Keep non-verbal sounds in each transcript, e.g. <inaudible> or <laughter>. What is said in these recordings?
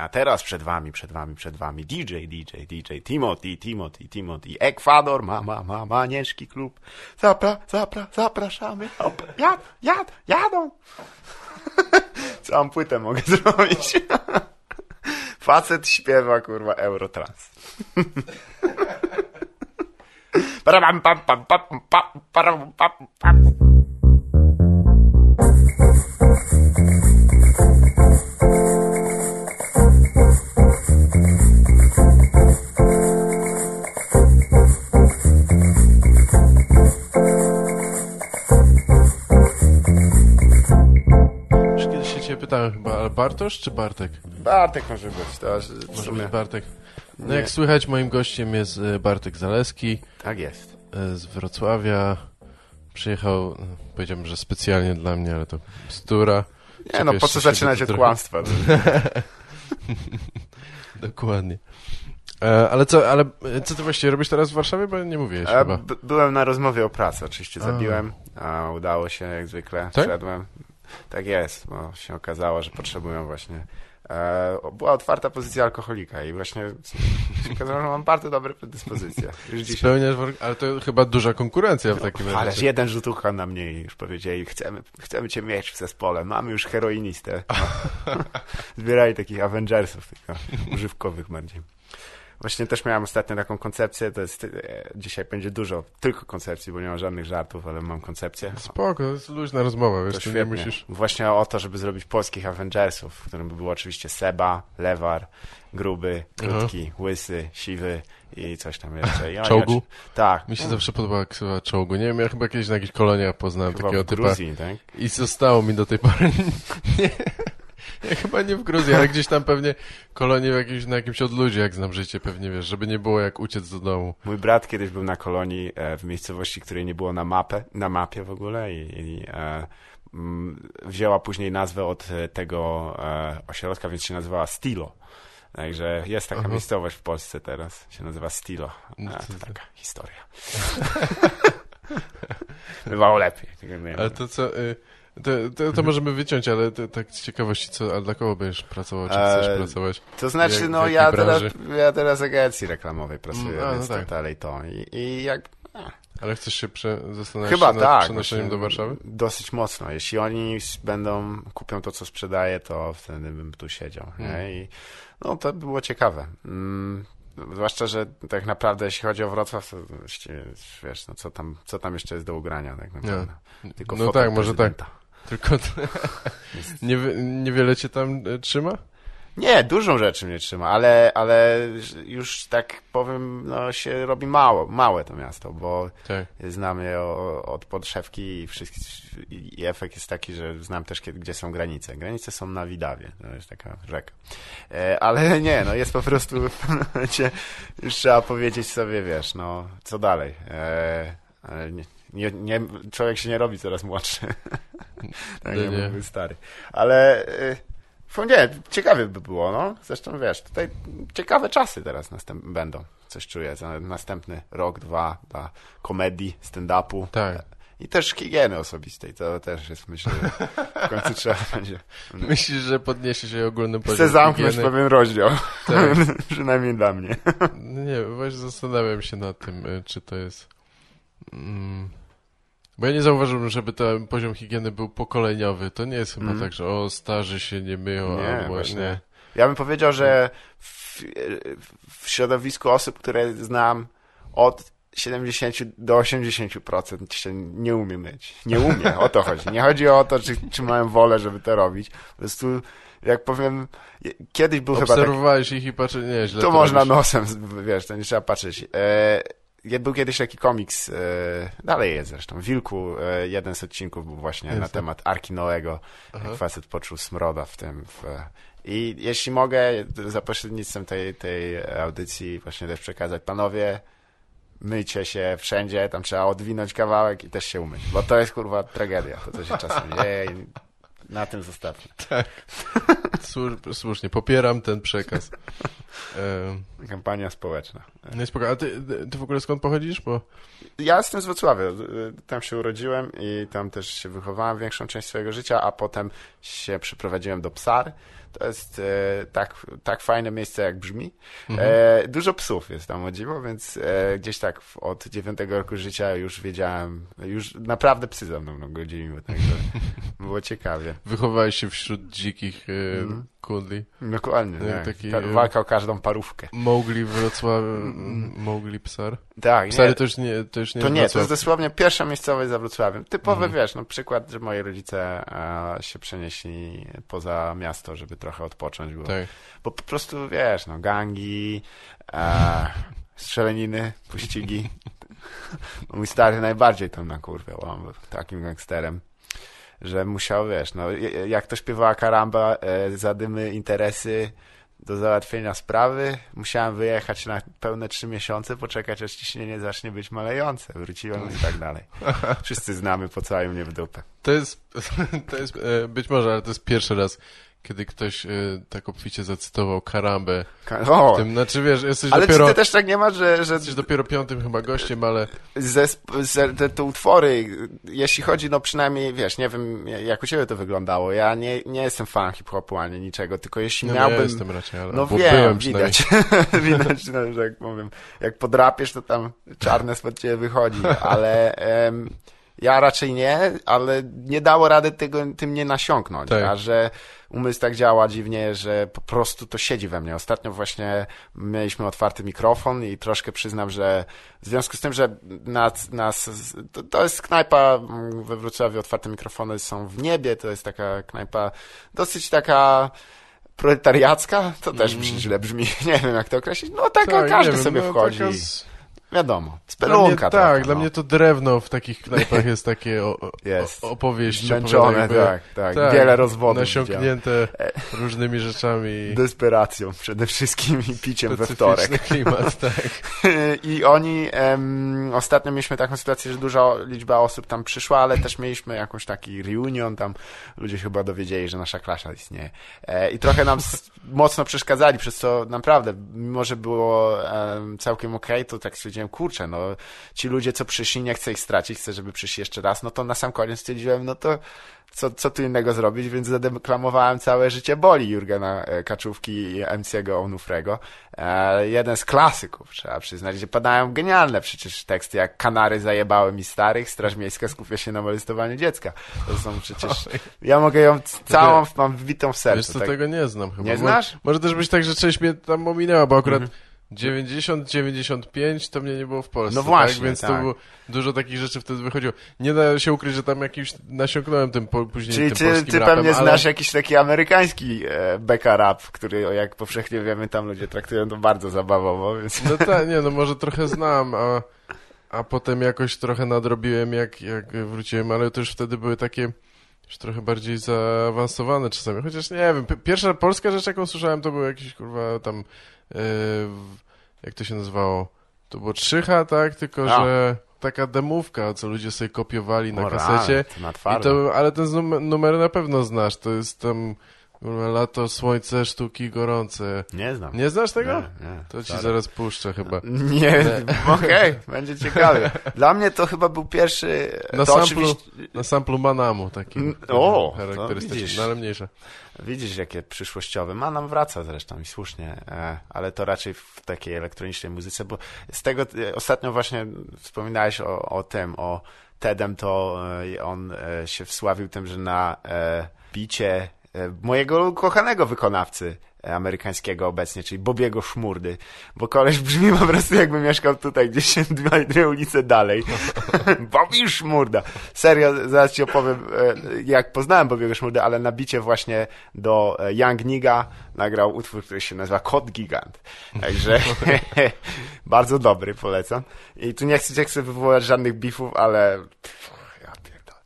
A teraz przed wami, przed wami, przed wami DJ, DJ, DJ, Timothy, Timothy, Timothy, Ekwador, mama, mama, Manieczki Klub. Zapra, zapra, zapraszamy. Jad, jad, jadą. <laughs> Całą płytę mogę <laughs> zrobić. Facet śpiewa, kurwa, Eurotrans. <laughs> Pam, pam, pam, pam, param, pam, pam. Już pytałem chyba, Bartosz czy Bartek? Bartek może być, to Może być Bartek. No Nie. jak słychać, moim gościem jest e, Bartek Zaleski Tak jest. e, z Wrocławia. Przyjechał, e, powiedziałbym, że specjalnie dla mnie, ale to bzdura. Nie no, po co zaczynać od kłamstwa? <laughs> Dokładnie. E, ale co, ale co ty właściwie robisz teraz w Warszawie? Bo nie mówiłeś E, chyba. byłem na rozmowie o pracy, oczywiście zabiłem, a udało się jak zwykle, Tak? wszedłem. Tak jest, bo się okazało, że potrzebują właśnie. E, była otwarta pozycja alkoholika i właśnie <laughs> się okazało, że mam bardzo dobre predyspozycje. Spełniasz, ale to chyba duża konkurencja w takim Ależ razie. jeden rzut ucha na mnie i już powiedzieli, chcemy, chcemy cię mieć w zespole, mamy już heroinistę. <laughs> Zbierali takich Avengersów, tylko używkowych bardziej. Właśnie też miałem ostatnio taką koncepcję, to jest, e, dzisiaj będzie dużo tylko koncepcji, bo nie ma żadnych żartów, ale mam koncepcję. Spoko, to jest luźna rozmowa, wiesz, To nie musisz... Właśnie o to, żeby zrobić polskich Avengersów, w którym by był oczywiście Seba, Lewar, Gruby, Krótki, Łysy, Siwy i coś tam jeszcze. Czołgu? oczy- Tak. Mi się zawsze podobała ksywa czołgu. Nie wiem, ja chyba kiedyś na jakichś koloniach poznałem Chyba takiego w typa. Gruzji, tak? I zostało mi do tej pory. <laughs> nie, ja chyba nie w Gruzji, ale gdzieś tam pewnie kolonie w jakimś, na jakimś odludzie, jak znam życie, pewnie wiesz, żeby nie było jak uciec do domu. Mój brat kiedyś był na kolonii e, w miejscowości, której nie było na, mapę, na mapie w ogóle i, i e, mm, wzięła później nazwę od e, tego e, ośrodka, więc się nazywała Stilo. Także jest taka Aha. miejscowość w Polsce teraz, się nazywa Stilo. No A, to- to taka historia. <laughs> Bywało lepiej. Ale to co... Y, to, to, to możemy wyciąć, ale to, tak z ciekawości, co, a dla kogo będziesz pracował, czy chcesz Eee, pracować? To znaczy, Jak- no ja teraz, ja teraz w agencji reklamowej pracuję, Mm, a, no więc tak. to dalej to. I, i jak, Ale chcesz się prze, zastanawiać Chyba się nad tak. przenoszeniem do Warszawy? Dosyć mocno. Jeśli oni będą, kupią to, co sprzedaję, to wtedy bym tu siedział. Hmm. Nie? I no to by było ciekawe. Mm, zwłaszcza, że tak naprawdę jeśli chodzi o Wrocław, to wiesz, no co tam, co tam jeszcze jest do ugrania tak naprawdę. Tylko No fotel tak, może tak. Tylko nie, niewiele cię tam e, trzyma? Nie, dużą rzeczy mnie trzyma, ale, ale już tak powiem, no się robi mało, małe to miasto, bo Tak. znam je od podszewki i, wszystkie, i efekt jest taki, że znam też, kiedy, gdzie są granice. Granice są na Widawie, to jest taka rzeka. E, ale <laughs> nie, no jest po prostu <laughs> w pewnym momencie już trzeba powiedzieć sobie, wiesz, no co dalej. E, nie, nie, nie, człowiek się nie robi coraz młodszy. <laughs> tak No jak nie. stary. Ale fo- nie, ciekawie by było, no. Zresztą wiesz, tutaj ciekawe czasy teraz będą. Coś czuję, za następny rok, dwa dla komedii, stand-upu. Tak. I też higieny osobistej, to też jest, myślę, że w końcu trzeba <laughs> będzie. Myślisz, że podniesie się ogólny poziom Chcę zamknąć higieny? pewien rozdział, Tak. <laughs> przynajmniej dla mnie. No Nie, właśnie zastanawiam się nad tym, y, czy to jest... Mm, bo ja nie zauważyłem, żeby ten poziom higieny był pokoleniowy. To nie jest chyba Mhm. tak, że o, starzy się nie myją, Nie, albo właśnie. Ja bym powiedział, że w, w środowisku osób, które znam od 70 do 80% się nie umie myć. Nie umie, o to chodzi. Nie chodzi o to, czy, czy mają wolę, żeby to robić. Po prostu, jak powiem, kiedyś był chyba taki Obserwowałeś ich i patrzę, nie, źle To można robisz. nosem, wiesz, to nie trzeba patrzeć. E, był kiedyś taki komiks, e, dalej jest zresztą, Wilku, e, jeden z odcinków był właśnie Jest, na tak? temat Arki Noego, Aha. jak facet poczuł smroda w tym. W, I jeśli mogę za pośrednictwem tej, tej audycji właśnie też przekazać, panowie, myjcie się wszędzie, tam trzeba odwinąć kawałek i też się umyć, bo to jest kurwa tragedia, to co się czasem dzieje i na tym zostawmy. <laughs> Słu- Słusznie, popieram ten przekaz. Kampania społeczna. no i spoko. A ty, ty w ogóle skąd pochodzisz? Bo Ja jestem z Wrocławia. y, Tam się urodziłem i tam też się wychowałem większą część swojego życia, a potem się przeprowadziłem do Psar. To jest e, tak, tak fajne miejsce, jak brzmi. Mhm. E, dużo psów jest tam o dziwo, więc e, gdzieś tak od dziewiątego roku życia już wiedziałem, już naprawdę psy za mną godziły, także <laughs> było ciekawie. Wychowałeś się wśród dzikich e, Mhm. kundli. Dokładnie, Jak tak. taki, e, walka o każdą parówkę. Mowgli w Wrocławiu, <laughs> Mowgli Psar. Tak, Psary nie, to już nie, to już nie to nie, to jest Wrocław. dosłownie pierwsza miejscowość za Wrocławiem. Typowy, Mhm. wiesz, no przykład, że moi rodzice e, się przenieśli poza miasto, żeby trochę odpocząć, bo, Tak. bo po prostu, wiesz, no gangi, e, strzeleniny, pościgi. <laughs> Mój stary najbardziej tam nakurwiał, on był takim gangsterem, że musiał, wiesz, no jak to śpiewała Karamba, e, zadymy, interesy do załatwienia sprawy, musiałem wyjechać na pełne trzy miesiące, poczekać aż ciśnienie zacznie być malejące. Wróciłem i tak dalej. <laughs> Wszyscy znamy, pocałują mnie w dupę. To jest, <laughs> to jest e, być może, ale to jest pierwszy raz, kiedy ktoś e, tak obficie zacytował Karambę. Ka- O, tym, znaczy wiesz, jesteś ale dopiero, ty też tak nie ma, że, że jesteś dopiero piątym chyba gościem, ale zesp- ze, te, te utwory, jeśli chodzi, no przynajmniej, wiesz, nie wiem, jak u ciebie to wyglądało. Ja nie, nie jestem fan hip-hopu ani niczego, tylko jeśli no, miałbym... nie jestem raczej, ale No wiem, widać, <laughs> widać, no, że jak powiem, jak podrapiesz, to tam czarne spod ciebie wychodzi, ale em, ja raczej nie, ale nie dało rady tego, tym nie nasiąknąć, Tak. a że umysł tak działa dziwnie, że po prostu to siedzi we mnie. Ostatnio właśnie mieliśmy otwarty mikrofon i troszkę przyznam, że w związku z tym, że nas, nas to, to jest knajpa mm, we Wrocławiu, otwarte mikrofony są w niebie, to jest taka knajpa dosyć taka proletariacka, to też Mm. źle brzmi, <laughs> nie wiem jak to określić, no taka Tak, każdy wiem, sobie no, wchodzi, taka z- wiadomo, Dla mnie, spelunka tak, trochę, dla no. mnie to drewno w takich knajpach jest takie o, <laughs> Jest. o, opowieść. Zmęczone, opowiada tak, tak, tak, wiele rozwodów widziałem. Nasiąknięte różnymi rzeczami. <laughs> desperacją przede wszystkim i piciem we wtorek. <laughs> Klimat, tak. I oni, em, ostatnio mieliśmy taką sytuację, że duża liczba osób tam przyszła, ale też mieliśmy jakąś taki reunion, tam ludzie chyba dowiedzieli, że nasza klasa istnieje. E, I trochę nam mocno przeszkadzali, przez co naprawdę, mimo że było em, całkiem okej, to tak stwierdziłem, kurczę, no ci ludzie, co przyszli, nie chcę ich stracić, chcę, żeby przyszli jeszcze raz, no to na sam koniec stwierdziłem, no to co, co tu innego zrobić, więc zadeklamowałem całe życie boli Jurgena e, Kaczówki i MC'ego Onufrego. E, jeden z klasyków, trzeba przyznać, gdzie padają genialne przecież teksty, jak Kanary zajebały mi starych, Straż Miejska skupia się na molestowaniu dziecka. To są przecież... Ja mogę ją całą, mam wbitą w Wiesz sercu. co, tak. tego nie znam chyba. Nie znasz? Może też być tak, że część mnie tam ominęła, bo akurat Mhm. 90-95 to mnie nie było w Polsce. No właśnie, tak? Więc to tak. było, dużo takich rzeczy wtedy wychodziło. Nie da się ukryć, że tam jakimś nasiąknąłem tym po, później Czyli tym ty, ty rapem, pewnie ale... znasz jakiś taki amerykański e, beka rap, który jak powszechnie wiemy, tam ludzie traktują to bardzo zabawowo, więc... No tak, nie, no może trochę znam, a, a potem jakoś trochę nadrobiłem, jak, jak wróciłem, ale to już wtedy były takie już trochę bardziej zaawansowane czasami, chociaż nie wiem, pi- pierwsza polska rzecz, jaką słyszałem, to był jakiś, kurwa, tam, jak to się nazywało, to było Trzycha, tak, tylko, A. że taka demówka, co ludzie sobie kopiowali na O, kasecie, na i to, ale ten num- numer na pewno znasz, to jest tam, kurwa, lato, słońce, sztuki gorące. Nie znam. Nie znasz tego? Nie, nie, To ci sorry. zaraz puszczę chyba. Nie, <laughs> okej, będzie ciekawie. Dla mnie to chyba był pierwszy. Na to samplu, oczywiście. na samplu Manamu takim Mm, o, widzisz. no ale mniejsze. Widzisz, jakie przyszłościowe. Manam wraca zresztą i słusznie, e, ale to raczej w takiej elektronicznej muzyce, bo z tego e, ostatnio właśnie wspominałeś o, o tym, o Tedem, to e, on się wsławił tym, że na bicie mojego kochanego wykonawcy e, amerykańskiego obecnie, czyli Bobiego Szmurdy, bo koleś brzmi po prostu jakby mieszkał tutaj gdzieś <laughs> dwie, dwie ulice dalej. <laughs> Bobby Szmurda. Serio, zaraz ci opowiem, e, jak poznałem Bobiego Szmurdę, ale na bicie właśnie do e, Young Niga nagrał utwór, który się nazywa Kod Gigant. Także <laughs> bardzo dobry, polecam. I tu nie chcę, nie chcę wywołać żadnych bifów, ale ja pierdolę.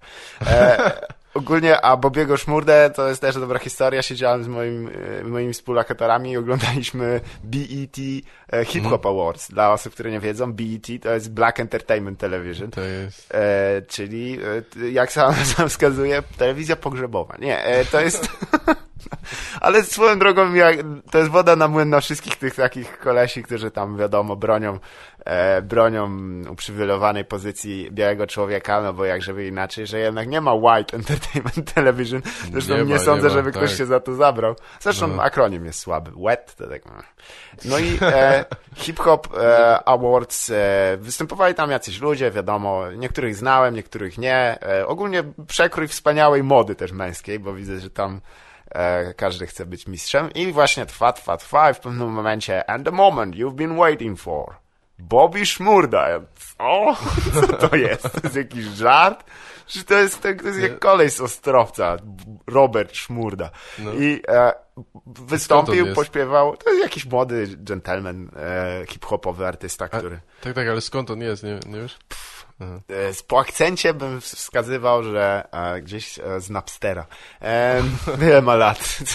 E, ogólnie, a Bobiego Szmurdę to jest też dobra historia. Siedziałem z moim, e, moimi współlokatorami i oglądaliśmy BET e, Hip Hop Awards. Dla osób, które nie wiedzą, BET to jest Black Entertainment Television. To jest... E, czyli, e, jak sam, sam <laughs> wskazuje, telewizja pogrzebowa. Nie, e, to jest... <laughs> Ale swoją drogą, jak, to jest woda na młyn na wszystkich tych takich kolesi, którzy tam, wiadomo, bronią, e, bronią uprzywilejowanej pozycji białego człowieka, no bo jak żeby inaczej, że jednak nie ma White Entertainment Television. Zresztą nie, Nie ma, sądzę, nie ma, żeby ktoś tak. się za to zabrał. Zresztą No. akronim jest słaby. WET, to tak... No i <laughs> e, Hip Hop e, Awards, e, występowali tam jacyś ludzie, wiadomo, niektórych znałem, niektórych nie. E, ogólnie przekrój wspaniałej mody też męskiej, bo widzę, że tam każdy chce być mistrzem. I właśnie trwa, trwa, trwa i w pewnym momencie and the moment you've been waiting for. Bobby Szmurda. Ja, <laughs> Co? To jest? To jest jakiś żart? Czy to jest, to jest jak kolej z Ostrowca, Robert Szmurda. No. I e, wystąpił, pośpiewał, to jest jakiś młody gentleman, e, hip-hopowy artysta, A- który... Tak, tak, ale skąd on jest, nie, nie wiesz? Aha. E, z- po akcencie bym wskazywał, że e, gdzieś e, z Napstera. E, wiele ma lat, <laughs>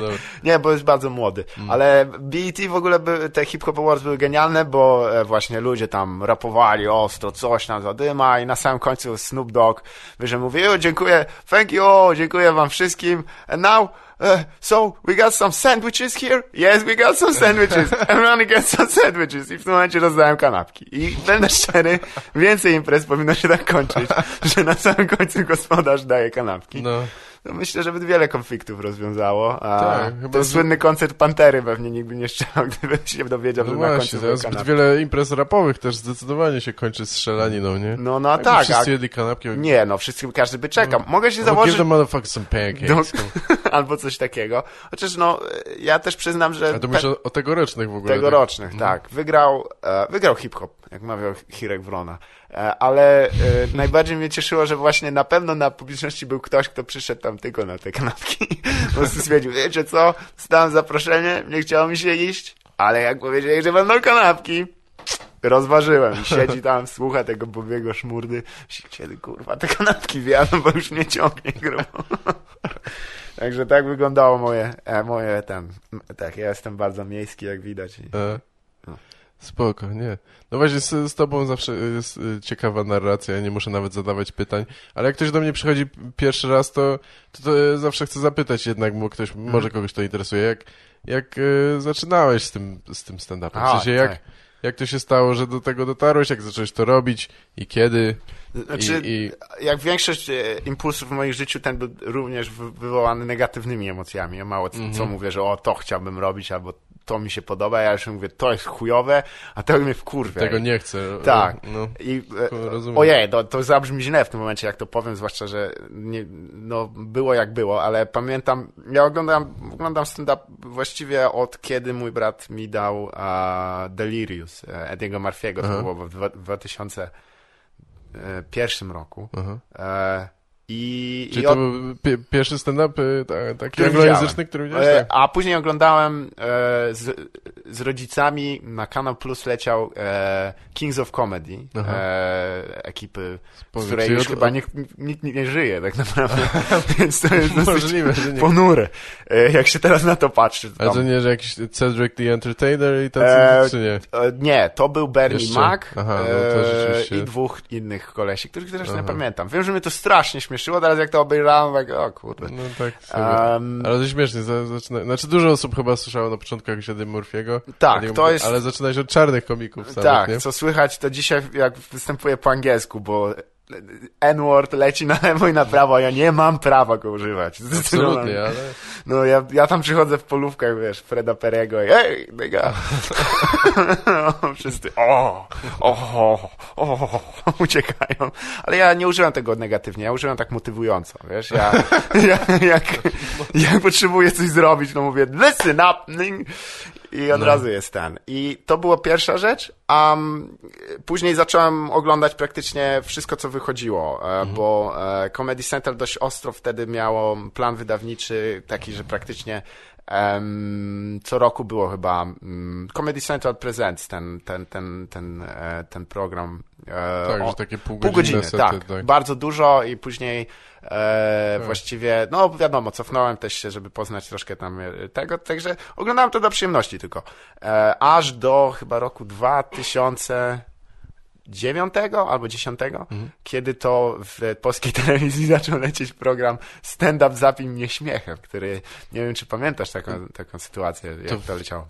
no. Nie, bo jest bardzo młody. Ale BET w ogóle, by, te Hip Hop Awards były genialne, bo właśnie ludzie tam rapowali ostro, coś tam zadyma i na samym końcu Snoop Dogg wyżej mówi, dziękuję, thank you, dziękuję wam wszystkim. And now, uh, so, we got some sandwiches here? Yes, we got some sandwiches. <laughs> Everyone gets some sandwiches. I w tym momencie rozdałem kanapki. I będę szczery, więcej imprez powinno się tak kończyć, <laughs> że na samym końcu gospodarz daje kanapki. No, No myślę, że by wiele konfliktów rozwiązało. A Tak, chyba, ten że- słynny koncert Pantery pewnie nikt by nie strzelał, <laughs> gdyby się dowiedział, no że na właśnie, końcu były teraz zbyt wiele imprez rapowych też zdecydowanie się kończy strzelaniną, nie? No, no Jakby tak. Wszyscy A... jedli kanapki. Nie, no wszyscy, każdy by czekał. Mogę się No, give założyć... the motherfuckers some pancakes. No, albo coś takiego. Chociaż no, ja też przyznam, że A to mówisz o, o tegorocznych w ogóle. tegorocznych, tak? tak. Wygrał, e, wygrał hip-hop, jak mawiał Hirek Wrona. E, ale e, najbardziej mnie cieszyło, że właśnie na pewno na publiczności był ktoś, kto przyszedł tam tylko na te kanapki. Po prostu stwierdził, wiecie co, dostałem zaproszenie, nie chciało mi się iść, ale jak powiedzieli, że będą kanapki, rozważyłem. Siedzi tam, słucha tego Bobiego szmurdy. Kiedy kurwa te kanapki wjadą, bo już mnie ciągnie grubo. <laughs> Także tak wyglądało moje, e, moje ten, tak, ja jestem bardzo miejski, jak widać. I, No. Spoko, nie. No właśnie z, z tobą zawsze jest y, ciekawa narracja, ja nie muszę nawet zadawać pytań, ale jak ktoś do mnie przychodzi pierwszy raz, to, to, to ja zawsze chcę zapytać jednak, bo ktoś, Mhm. może kogoś to interesuje, jak, jak y, zaczynałeś z tym, z tym stand-upem? W sensie jak, tak. jak to się stało, że do tego dotarłeś, jak zacząłeś to robić i kiedy? Znaczy, I, i, jak większość e, impulsów w moim życiu, ten był również wy- wywołany negatywnymi emocjami. Ja mało co, Mhm. co mówię, że o, to chciałbym robić, albo to mi się podoba, ja już mówię, to jest chujowe, a to mnie wkurwia. tego nie chcę. Tak. No, I, e, rozumiem. ojej, to, to zabrzmi źle w tym momencie, jak to powiem, zwłaszcza, że nie, no, było jak było, ale pamiętam, ja oglądam, oglądam stand-up właściwie od kiedy mój brat mi dał a, Delirious e, Ediego Murphy'ego, to było w dwa- 2001 roku. aha. E, I, Czyli i to od, był pi- pierwszy stand-up y, ta, taki Który anglojęzyczny, który widziałeś? e, Tak. a później oglądałem e, z, z rodzicami na Kanal Plus leciał e, Kings of Comedy e, ekipy, z której już od- chyba nikt, nikt nie żyje tak naprawdę, <laughs> <laughs> więc to jest Możliwe, że nie. ponure, e, jak się teraz na to patrzy. to tam- to nie, że jakiś Cedric the Entertainer i tacy, E, czy nie? Nie, to był Bernie Jeszcze? Mac Aha, no to i dwóch innych kolesi, których też nie Aha. pamiętam. Wiem, że mnie to strasznie śmieszyło, teraz jak to obejrzałem, tak, o kurde. No tak. Em, Ale to śmiesznie, za- zaczyna... znaczy dużo osób chyba słyszało na początku jak Eddie Murphy'ego. Tak, to Murphy- jest- Ale zaczynałeś od czarnych komików samych, tak, nie? co słychać, to dzisiaj jak występuję po angielsku, bo N-word leci na lewo i na prawo, a ja nie mam prawa go używać. <laughs> Absolutnie, ale... No ja, ja tam przychodzę w polówkach, wiesz, Freda Perego i hej, nigga. <laughs> no, wszyscy o, o, o, <laughs> uciekają. Ale ja nie użyłem tego negatywnie, ja użyłem tak motywująco, wiesz, ja, ja jak, jak potrzebuję coś zrobić, no mówię listen up i od No. razu jest ten. I to była pierwsza rzecz, a um, później zacząłem oglądać praktycznie wszystko, co wychodziło, e, bo e, Comedy Central dość ostro wtedy miało plan wydawniczy taki, że praktycznie co roku było chyba um, Comedy Central Presents, ten, ten, ten, ten, e, ten program. e, Tak, o- że takie pół Pół godziny, sety, tak, tak. Bardzo dużo i później e, Tak. właściwie, no wiadomo, cofnąłem też się, żeby poznać troszkę tam e, tego, także oglądałem to dla przyjemności tylko. E, aż do chyba roku 2000 dziewiątego albo dziesiątego, kiedy to w polskiej <laughs> telewizji zaczął lecieć program Stand Up Zapij mnie śmiechem, który, nie wiem czy pamiętasz taką, taką sytuację, jak to, To- leciało.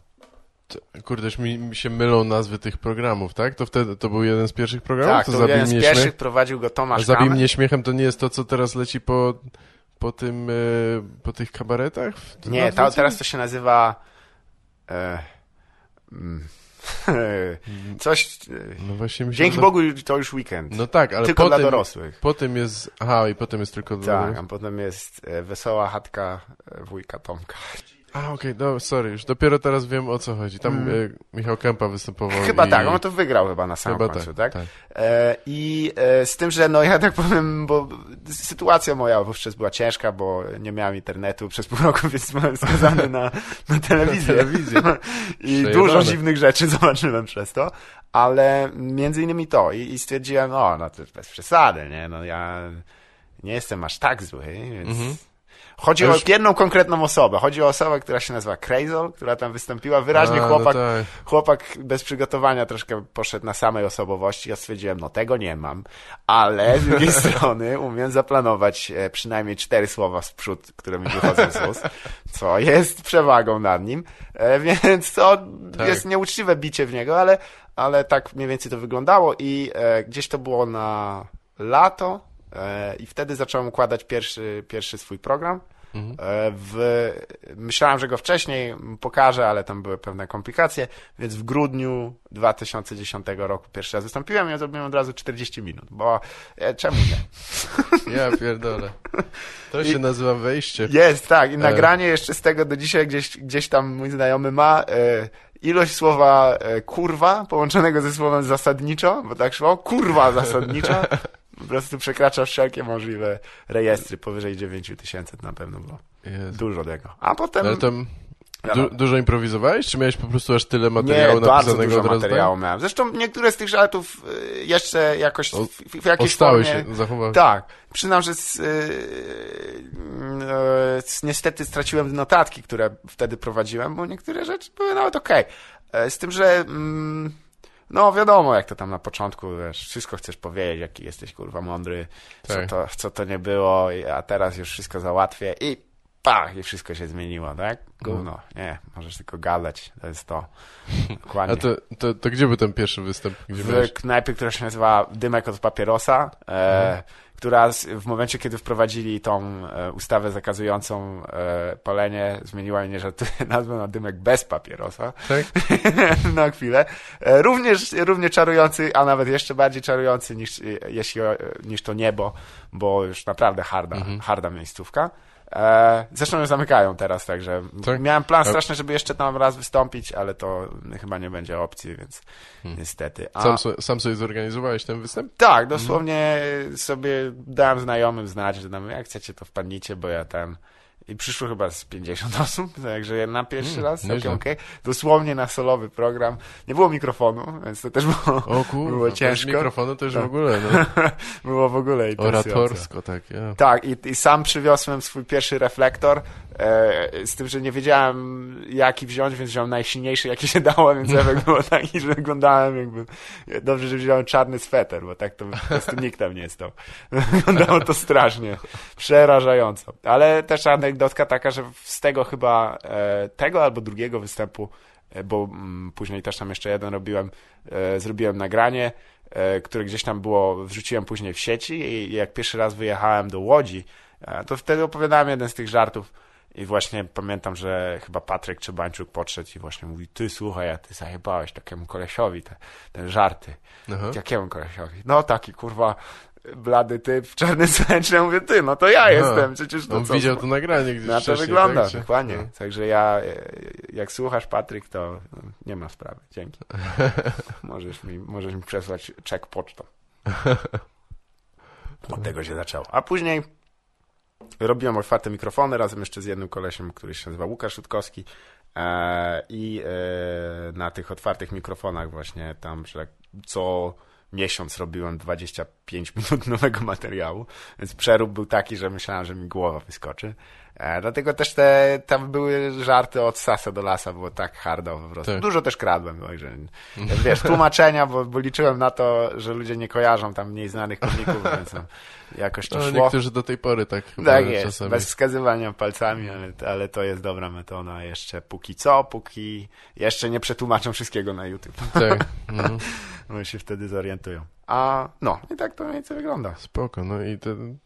Kurdeż, mi, mi się mylą nazwy tych programów, tak? To wtedy to był jeden z pierwszych programów? Tak, to to zabij jeden z pierwszych śmiech? prowadził go A Tomasz zabij Kamer. mnie śmiechem to nie jest to, co teraz leci po, po tym, e, po tych kabaretach? Nie, ta, teraz to się nazywa e, mm, <laughs> coś, No właśnie się dzięki wyda- Bogu to już weekend. No tak, ale Tylko po dla dorosłych. po tym jest... Aha, i potem jest tylko dla Tak, a potem jest e, wesoła chatka e, wujka Tomka. A, okej, no sorry, już dopiero teraz wiem o co chodzi. Tam e, Michał Kępa występował Mm. Chyba i... tak, on to wygrał chyba na samym Chyba końcu, tak, tak? tak. E, I e, z tym, że no <laughs> ja tak powiem, bo sytuacja moja wówczas była ciężka, bo nie miałem internetu przez pół roku, <laughs> więc byłem skazany na, na <laughs> telewizję. telewizję. I Przejebane. dużo dziwnych rzeczy zobaczyłem przez to, ale między innymi to i, i stwierdziłem, o, no to bez przesady, nie, no ja nie jestem aż tak zły, więc... Mhm. Chodzi A o już- jedną konkretną osobę. Chodzi o osobę, która się nazywa Crazol, która tam wystąpiła. Wyraźnie A, chłopak, No tak. chłopak bez przygotowania troszkę poszedł na samej osobowości. Ja stwierdziłem, no tego nie mam, ale z drugiej <laughs> strony umiem zaplanować e, przynajmniej cztery słowa z przód, które mi wychodzą z ust, co jest przewagą nad nim, e, więc to Tak. jest nieuczciwe bicie w niego, ale, ale tak mniej więcej to wyglądało i e, gdzieś to było na lato i wtedy zacząłem układać pierwszy, pierwszy swój program. Mhm. E, W, myślałem, że go wcześniej pokażę, ale tam były pewne komplikacje, więc w grudniu 2010 roku pierwszy raz wystąpiłem i ja zrobiłem od razu 40 minut, bo e, czemu nie? <laughs> Ja pierdolę. To I- się nazywa wejście. Jest, tak, i nagranie jeszcze z tego do dzisiaj gdzieś, gdzieś tam mój znajomy ma e, ilość słowa e, kurwa połączonego ze słowem zasadniczo, bo tak szło, kurwa zasadnicza, <laughs> po prostu przekracza wszelkie możliwe rejestry, powyżej 9 tysięcy to na pewno było. Jezu. Dużo tego. A potem... Ale tam du dużo improwizowałeś, czy miałeś po prostu aż tyle materiału Nie, napisanego dużo od razu? materiału miałem. Zresztą niektóre z tych żartów y, jeszcze jakoś O- w, w jakiejś Ostały formie... się, zachowałeś. Tak. Przyznam, że z, y, y, z, niestety straciłem notatki, które wtedy prowadziłem, bo niektóre rzeczy były nawet okej. E, Z tym, że mm, no wiadomo, jak to tam na początku, wiesz, wszystko chcesz powiedzieć, jaki jesteś kurwa mądry, co, Tak. to, co to nie było, a teraz już wszystko załatwię i pach, i wszystko się zmieniło, tak? Gówno, nie, możesz tylko gadać, to jest to. <laughs> Dokładnie. A to, to, to gdzie był ten pierwszy występ? Gdzie w knajpie, która się nazywa Dymek od papierosa, e, która w momencie, kiedy wprowadzili tą e, ustawę zakazującą e, palenie, zmieniła, nie żartuję, <laughs> nazwę na Dymek bez papierosa Tak? <laughs> na chwilę. E, również równie czarujący, a nawet jeszcze bardziej czarujący niż, jeśli, niż to niebo, bo już naprawdę harda, harda miejscówka. E, zresztą ją zamykają teraz, także Tak? miałem plan A- straszny, żeby jeszcze tam raz wystąpić, ale to chyba nie będzie opcji, więc niestety. A, Sam, so, sam sobie zorganizowałeś ten występ? tak, dosłownie sobie dałem znajomym znać, że tam, jak chcecie, to wpadnijcie, bo ja tam... I przyszło chyba z 50 <laughs> osób, także na pierwszy Mm, raz, całkiem okej. Dosłownie na solowy program. Nie było mikrofonu, więc to też było, O kurwa, było ciężko. mikrofonu to już Tak. w ogóle, no. <laughs> było w ogóle. Oratorsko, tak, ja. Tak, i, i sam przywiozłem swój pierwszy reflektor, e, z tym, że nie wiedziałem jaki wziąć, więc wziąłem najsilniejszy, jaki się dało, więc efekt <laughs> był taki, że wyglądałem jakby... Dobrze, że wziąłem czarny sweter, bo tak to po prostu nikt tam nie stał. Wyglądało to strasznie, przerażająco. Ale też anegdotka taka, że z tego chyba, e, tego albo drugiego występu, e, bo mm, później też tam jeszcze jeden robiłem, e, zrobiłem nagranie, które gdzieś tam było, wrzuciłem później w sieci i jak pierwszy raz wyjechałem do Łodzi, to wtedy opowiadałem jeden z tych żartów i właśnie pamiętam, że chyba Patryk Czebańczuk podszedł i właśnie mówi, ty słuchaj, a ty zajebałeś takiemu kolesiowi te, te żarty. Aha. Jakiemu kolesiowi? No taki kurwa blady typ w czarnym swetrze. Mówię, ty, no to ja jestem, przecież to On co? widział to nagranie gdzieś Na to wygląda, tak? Czy- dokładnie. No. Także ja, e, jak słuchasz Patryk, to nie ma sprawy. Dzięki. <laughs> możesz, mi, możesz mi przesłać czek pocztą. <laughs> Od tego się zaczęło. A później robiłem otwarte mikrofony razem jeszcze z jednym kolesiem, który się nazywa Łukasz Rutkowski. E, I e, na tych otwartych mikrofonach właśnie tam, że co miesiąc robiłem 25 minut <laughs> nowego materiału, więc przerób był taki, że myślałem, że mi głowa wyskoczy. E, dlatego też te, tam były żarty od sasa do lasa, było tak hardo po prostu. Tak. Dużo też kradłem, także, wiesz, tłumaczenia, bo, bo liczyłem na to, że ludzie nie kojarzą tam mniej znanych komików, więc jakoś to No, szło. niektórzy do tej pory tak Tak jest, czasami. bez wskazywania palcami, ale, ale to jest dobra metoda jeszcze póki co, póki jeszcze nie przetłumaczą wszystkiego na YouTube, Tak, mhm. <laughs> bo się wtedy zorientują. A no, i tak to mniej więcej wygląda. spoko, no i ten...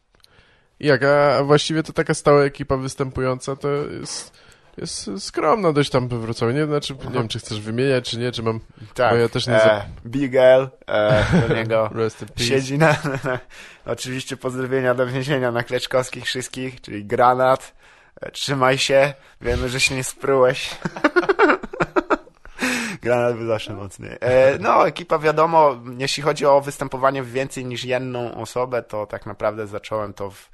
Jak, a właściwie to taka stała ekipa występująca to jest, jest skromna dość tam we Wrocławiu, nie? Znaczy, nie wiem, czy chcesz wymieniać, czy nie, czy mam Tak, Bo ja też nie e, Bigel, e, do niego <laughs> siedzi na, na, oczywiście pozdrowienia do więzienia na Kleczkowskich wszystkich, czyli granat, e, trzymaj się, wiemy, że się nie sprułeś. <laughs> Granat był zawsze mocny. E, no, ekipa wiadomo, jeśli chodzi o występowanie w więcej niż jedną osobę, to tak naprawdę zacząłem to w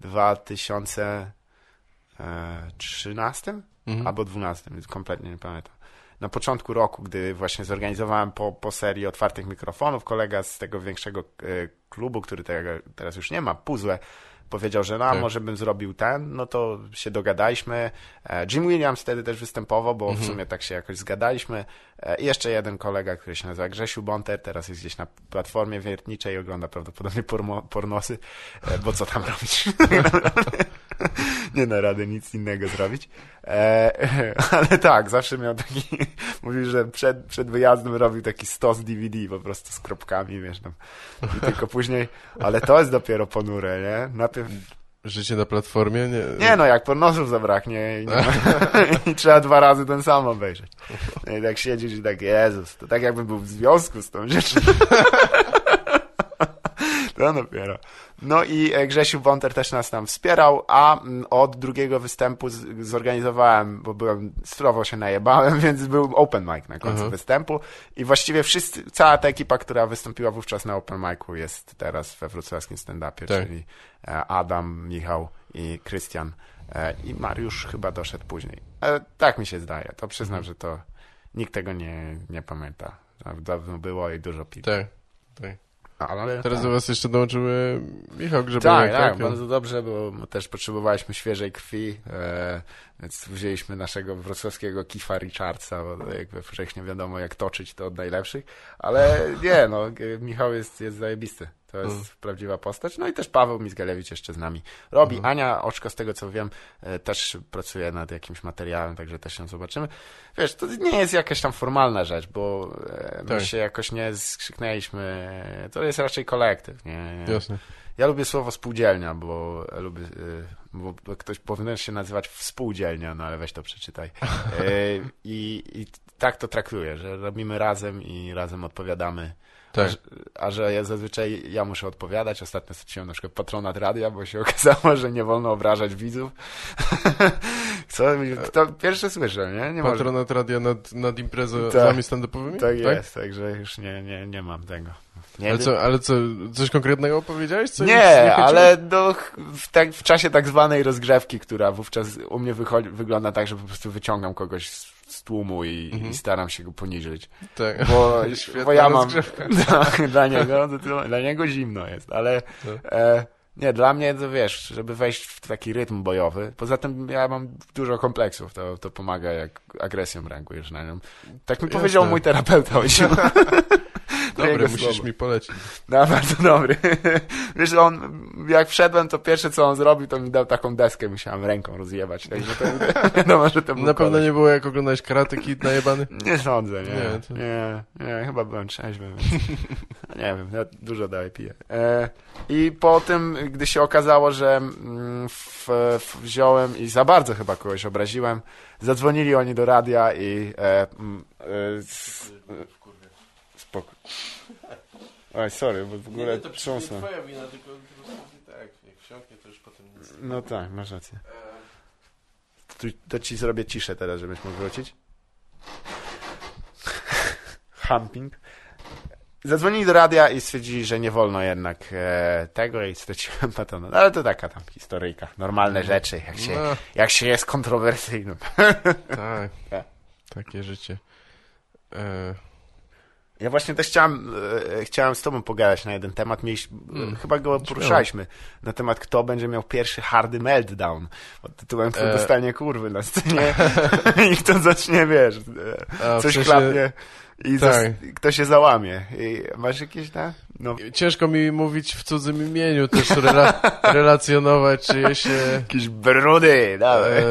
2013 Mhm. albo 12, kompletnie nie pamiętam. Na początku roku, gdy właśnie zorganizowałem po, po serii otwartych mikrofonów, kolega z tego większego e, klubu, który tego, teraz już nie ma, Puzzle, powiedział, że no, Tak. może bym zrobił ten, no to się dogadaliśmy. E, Jim Williams wtedy też występował, bo Mhm. w sumie tak się jakoś zgadaliśmy. E, I jeszcze jeden kolega, który się nazywa Grzesiu Bonter, teraz jest gdzieś na platformie wiertniczej i ogląda prawdopodobnie pornosy, e, bo co tam robić? <laughs> nie da rady nic innego zrobić. E, <laughs> ale tak, zawsze miał taki, <laughs> mówił, że przed, przed wyjazdem robił taki stos DVD po prostu z kropkami, wiesz, tam. I tylko <laughs> później, ale to jest dopiero ponure, nie? Najpierw, Życie na platformie? Nie, nie no, jak pornosów zabraknie i, nie ma, i trzeba dwa razy ten sam obejrzeć. No I tak siedzisz i tak, Jezus, to tak jakbym był w związku z tą rzeczą. To dopiero. No i e, Grzesiu Bonter też nas tam wspierał, a mm, od drugiego występu zorganizowałem, bo byłem, surowo się najebałem, <laughs> więc był open mic na końcu Mhm. występu i właściwie wszyscy, cała ta ekipa, która wystąpiła wówczas na open micu jest teraz we wrocławskim stand-upie, Tak. czyli e, Adam, Michał i Krystian e, i Mariusz chyba doszedł później. Tak mi się zdaje, to przyznam, Mhm. że to nikt tego nie, nie pamięta. Dawno było i dużo pił. Tak, tak. Ale Teraz tak. do was jeszcze dołączył e, Michał Tak, Grzebieniak, tak, bardzo dobrze, bo też potrzebowaliśmy świeżej krwi, e, więc wzięliśmy naszego wrocławskiego Kifa Richardsa, bo jak we wcześniej wiadomo jak toczyć to od najlepszych, ale nie, no, Michał jest, jest zajebisty. To jest Mm. prawdziwa postać. No i też Paweł Mizgalewicz jeszcze z nami robi. Mhm. Ania Oczko, z tego co wiem, e, też pracuje nad jakimś materiałem, także też ją zobaczymy. Wiesz, to nie jest jakaś tam formalna rzecz, bo e, my Tak. się jakoś nie skrzyknęliśmy. To jest raczej kolektyw, nie? Jasne. Ja lubię słowo spółdzielnia, bo lubię, y, bo ktoś powinien się nazywać współdzielnia, no ale weź to przeczytaj. <laughs> I, I tak to traktuję, że robimy razem i razem odpowiadamy. Tak. A, że- a że ja zazwyczaj ja muszę odpowiadać. Ostatnio straciłem na przykład patronat radia, bo się <laughs> okazało, że nie wolno obrażać widzów. <laughs> Co? To pierwsze słyszę, nie? Nie może. Patronat radia nad, nad imprezami stand-upowymi? Tak jest, także już nie, nie, nie mam tego. Nie Ale wiem. co, ale co, coś konkretnego powiedziałeś? Co Nie, chwyciło? ale do, w, tak, w czasie tak zwanej rozgrzewki, która wówczas u mnie wychodzi, wygląda tak, że po prostu wyciągam kogoś z, z tłumu i, Mhm. i staram się go poniżyć. Tak. Bo, <laughs> bo ja mam <laughs> tak, dla niego, dla niego zimno jest, ale Tak. e, nie, dla mnie to wiesz, żeby wejść w taki rytm bojowy. Poza tym ja mam dużo kompleksów, to, to pomaga jak agresją reagujesz na nią. Tak mi Jasne. powiedział mój terapeuta o zimno. To Dobry, musisz mi polecić. No, <laughs> bardzo dobry. Wiesz, on, jak wszedłem, to pierwsze co on zrobił, to mi dał taką deskę, musiałem ręką rozjebać. Także to <laughs> wiadomo, że to Na pewno koleś. nie było jak oglądałeś Karate Kid najebany? <laughs> Nie sądzę, nie. Nie, Nie, to- nie, nie, chyba byłem trzeźwy. Nie wiem, ja dużo dalej piję. E, I po tym, gdy się okazało, że mm, w, w, wziąłem i za bardzo chyba kogoś obraziłem, zadzwonili oni do radia i e, mm, e, s, e, spoko. Oj, sorry, bo w ogóle trząsnę. twoja wina, tylko tak, jak wsiąknie, to już potem nic. No tak, masz rację. To, to ci zrobię ciszę teraz, żebyś mógł wrócić. <laughs> Humping. Zadzwonili do radia i stwierdzili, że nie wolno jednak e, tego i straciłem patonat. Ale to taka tam historyjka. Normalne rzeczy, jak się, No, jak się jest kontrowersyjnym. <laughs> tak, Tak. takie życie. E, Ja właśnie też chciałem, e, chciałem z tobą pogadać na jeden temat. Mieliśmy, Mm, chyba go poruszaliśmy na temat, kto będzie miał pierwszy hardy meltdown. Pod tytułem, kto E. dostanie kurwy na scenie <laughs> i kto zacznie, wiesz, e, A, coś sensie- klapnie i Tak. kto się załamie. I masz jakieś, tak? No, Ciężko mi mówić w cudzym imieniu, też rela <laughs> relacjonować, czy się... jakieś brudy, dawaj. E,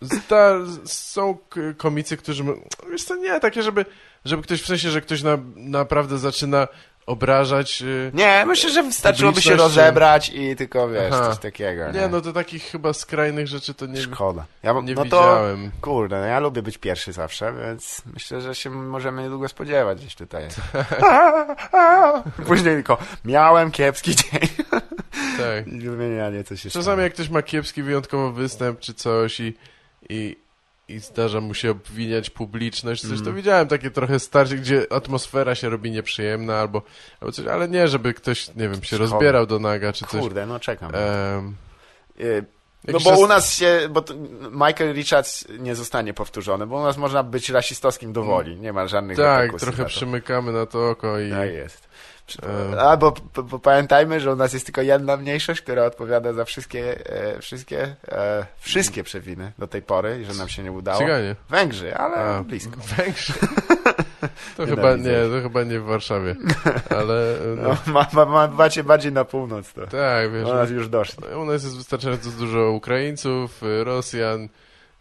zda, są komicy, którzy... Wiesz co, nie, takie, żeby, żeby ktoś, w sensie, że ktoś na, naprawdę zaczyna obrażać... e, Nie, myślę, że wystarczyłoby się rozebrać i tylko, wiesz, Aha. coś takiego. Nie, no to takich chyba skrajnych rzeczy to nie, Szkoda. Ja, nie no to, widziałem. kurde, no ja lubię być pierwszy zawsze, więc myślę, że się możemy niedługo spodziewać gdzieś tutaj. <laughs> Później tylko, miałem kiepski dzień. Tak. <laughs> I wymienianie coś jeszcze. Czasami jak ktoś ma kiepski wyjątkowo występ czy coś i, i, i zdarza mu się obwiniać publiczność, coś, Mm. to widziałem takie trochę starcie, gdzie atmosfera się robi nieprzyjemna albo, albo coś, ale nie, żeby ktoś, nie wiem, się Szkoda. rozbierał do naga czy coś. Kurde, no czekam. Y, No bo u nas się, bo Michael Richards nie zostanie powtórzony, bo u nas można być rasistowskim do woli. Nie ma żadnych tak, trochę to. przymykamy na to oko i... Tak jest. Przy- E. A, bo, bo, pamiętajmy, że u nas jest tylko jedna mniejszość, która odpowiada za wszystkie, e, wszystkie, e, wszystkie przewiny do tej pory i że nam się nie udało. Cyganie. Węgrzy, ale A, blisko. Węgrzy. <laughs> To chyba nie, to chyba nie w Warszawie. Ale <laughs> no, No, ma, ma, ma, macie bardziej na północ to. tak, wiesz. U nas już doszli. U nas jest wystarczająco dużo Ukraińców, y, Rosjan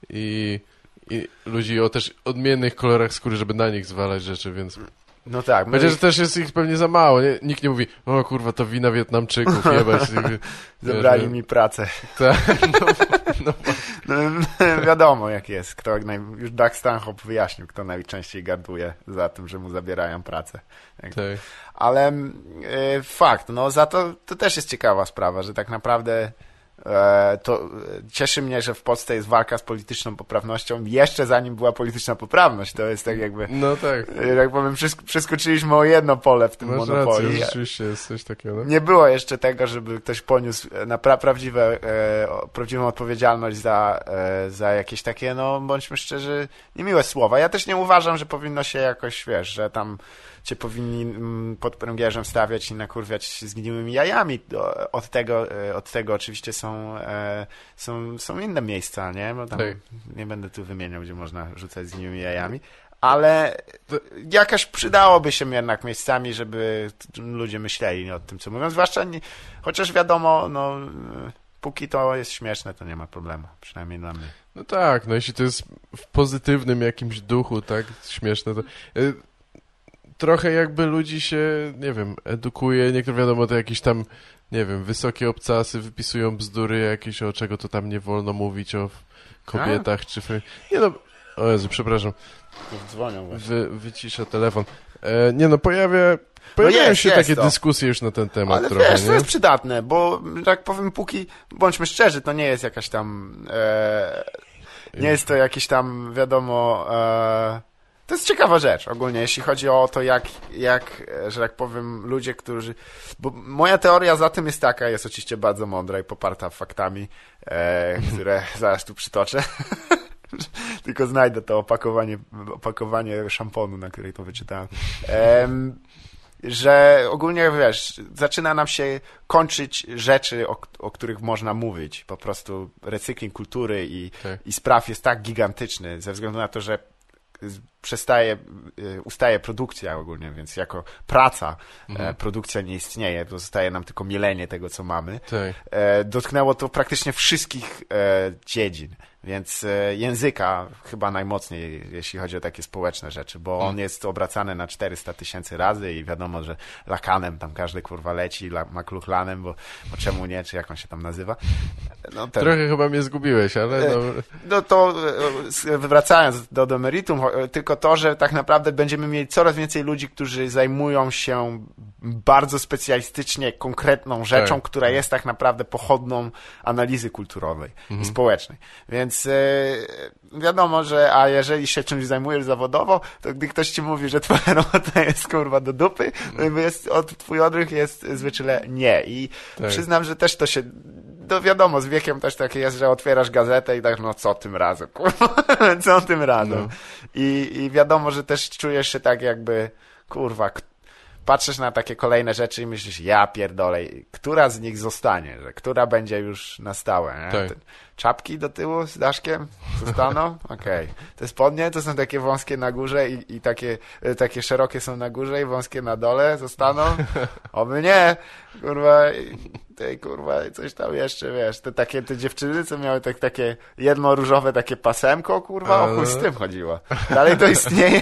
i, i ludzi o też odmiennych kolorach skóry, żeby na nich zwalać rzeczy, więc... No tak, my Chociaż też jest ich pewnie za mało, nie? Nikt nie mówi, o kurwa, to wina Wietnamczyków, <laughs> jebać. zabrali mi pracę. <laughs> Tak, no, no, No, <laughs> wiadomo jak jest. Kto naj... Już Doug Stanhope wyjaśnił, kto najczęściej garduje za tym, że mu zabierają pracę. tak. Ale mm, e, fakt, no za to, to też jest ciekawa sprawa, że tak naprawdę to e, cieszy mnie, że w Polsce jest walka z polityczną poprawnością jeszcze zanim była polityczna poprawność. To jest tak jakby, No tak, e, jak powiem, przeskoczyliśmy o jedno pole w tym masz monopolii. rację, rzeczywiście jest coś takiego. No. Nie było jeszcze tego, żeby ktoś poniósł e, na pra prawdziwe, e, prawdziwą odpowiedzialność za, e, za jakieś takie, no bądźmy szczerzy, niemiłe słowa. Ja też nie uważam, że powinno się jakoś, wiesz, że tam cię powinni mm, pod pręgierzem stawiać i nakurwiać zgniłymi jajami. Od tego, e, od tego oczywiście są, e, są, są inne miejsca, nie? Bo tam Tak. nie będę tu wymieniał, gdzie można rzucać zgniłymi jajami. Ale jakaś przydałoby się jednak miejscami, żeby ludzie myśleli o tym, co mówią. Zwłaszcza, nie, chociaż wiadomo, no, e, póki to jest śmieszne, to nie ma problemu. Przynajmniej dla mnie. No tak, no jeśli to jest w pozytywnym jakimś duchu, tak, śmieszne, to... Trochę jakby ludzi się, nie wiem, edukuje, niektóre wiadomo, to jakieś tam, nie wiem, wysokie obcasy wypisują bzdury jakieś, o czego to tam nie wolno mówić, o kobietach, czy... fe- Nie no, o Jezu, przepraszam, Dzwonią właśnie. wy, wyciszę telefon. E, nie no, pojawia, pojawiają jest, się jest takie to. dyskusje już na ten temat Ale trochę, wiesz, to nie? jest przydatne, bo tak powiem, póki, bądźmy szczerzy, to nie jest jakaś tam, e, nie jest to jakiś tam, wiadomo, e, to jest ciekawa rzecz ogólnie, jeśli chodzi o to, jak, jak, e, że tak powiem, ludzie, którzy, bo moja teoria za tym jest taka, jest oczywiście bardzo mądra i poparta faktami, e, które <laughs> zaraz tu przytoczę. <laughs> Tylko znajdę to opakowanie, opakowanie szamponu, na której to wyczytałem. Em, że ogólnie, wiesz, zaczyna nam się kończyć rzeczy, o, o których można mówić. Po prostu recykling kultury i, Tak. i spraw jest tak gigantyczny, ze względu na to, że przestaje, y, ustaje produkcja ogólnie, więc jako praca e, produkcja nie istnieje, to zostaje nam tylko mielenie tego, co mamy. Tak. E, dotknęło to praktycznie wszystkich e, dziedzin, więc e, języka chyba najmocniej, jeśli chodzi o takie społeczne rzeczy, bo on jest obracany na 400 tysięcy razy i wiadomo, że lakanem tam każdy kurwa leci, la, makluchlanem, bo, bo czemu nie, czy jak on się tam nazywa. No, ten, Trochę chyba mnie zgubiłeś, ale no, no to e, wracając do, do meritum, tylko to, że tak naprawdę będziemy mieli coraz więcej ludzi, którzy zajmują się bardzo specjalistycznie konkretną rzeczą, Tak, która jest tak naprawdę pochodną analizy kulturowej Mhm. i społecznej. Więc e, wiadomo, że a jeżeli się czymś zajmujesz zawodowo, to gdy ktoś ci mówi, że twoja <laughs> robota jest kurwa do dupy, to jakby jest, od, twój odruch jest zwyczajnie nie. I Tak. przyznam, że też to się no wiadomo, z wiekiem też takie jest, że otwierasz gazetę i tak, no co tym razem, <laughs> kurwa, co tym razem. No. I, I wiadomo, że też czujesz się tak jakby, kurwa, k- patrzysz na takie kolejne rzeczy i myślisz, ja pierdolę, która z nich zostanie, że która będzie już na stałe? Tak. Czapki do tyłu z daszkiem zostaną? <laughs> Okej. Te spodnie to są takie wąskie na górze i, i takie, e, takie szerokie są na górze i wąskie na dole zostaną? <laughs> Oby nie, kurwa, tej kurwa, i coś tam jeszcze, wiesz, te takie, te dziewczyny, co miały tak, takie jedno różowe takie pasemko, kurwa, o chuj z tym chodziło. Dalej to <laughs> istnieje?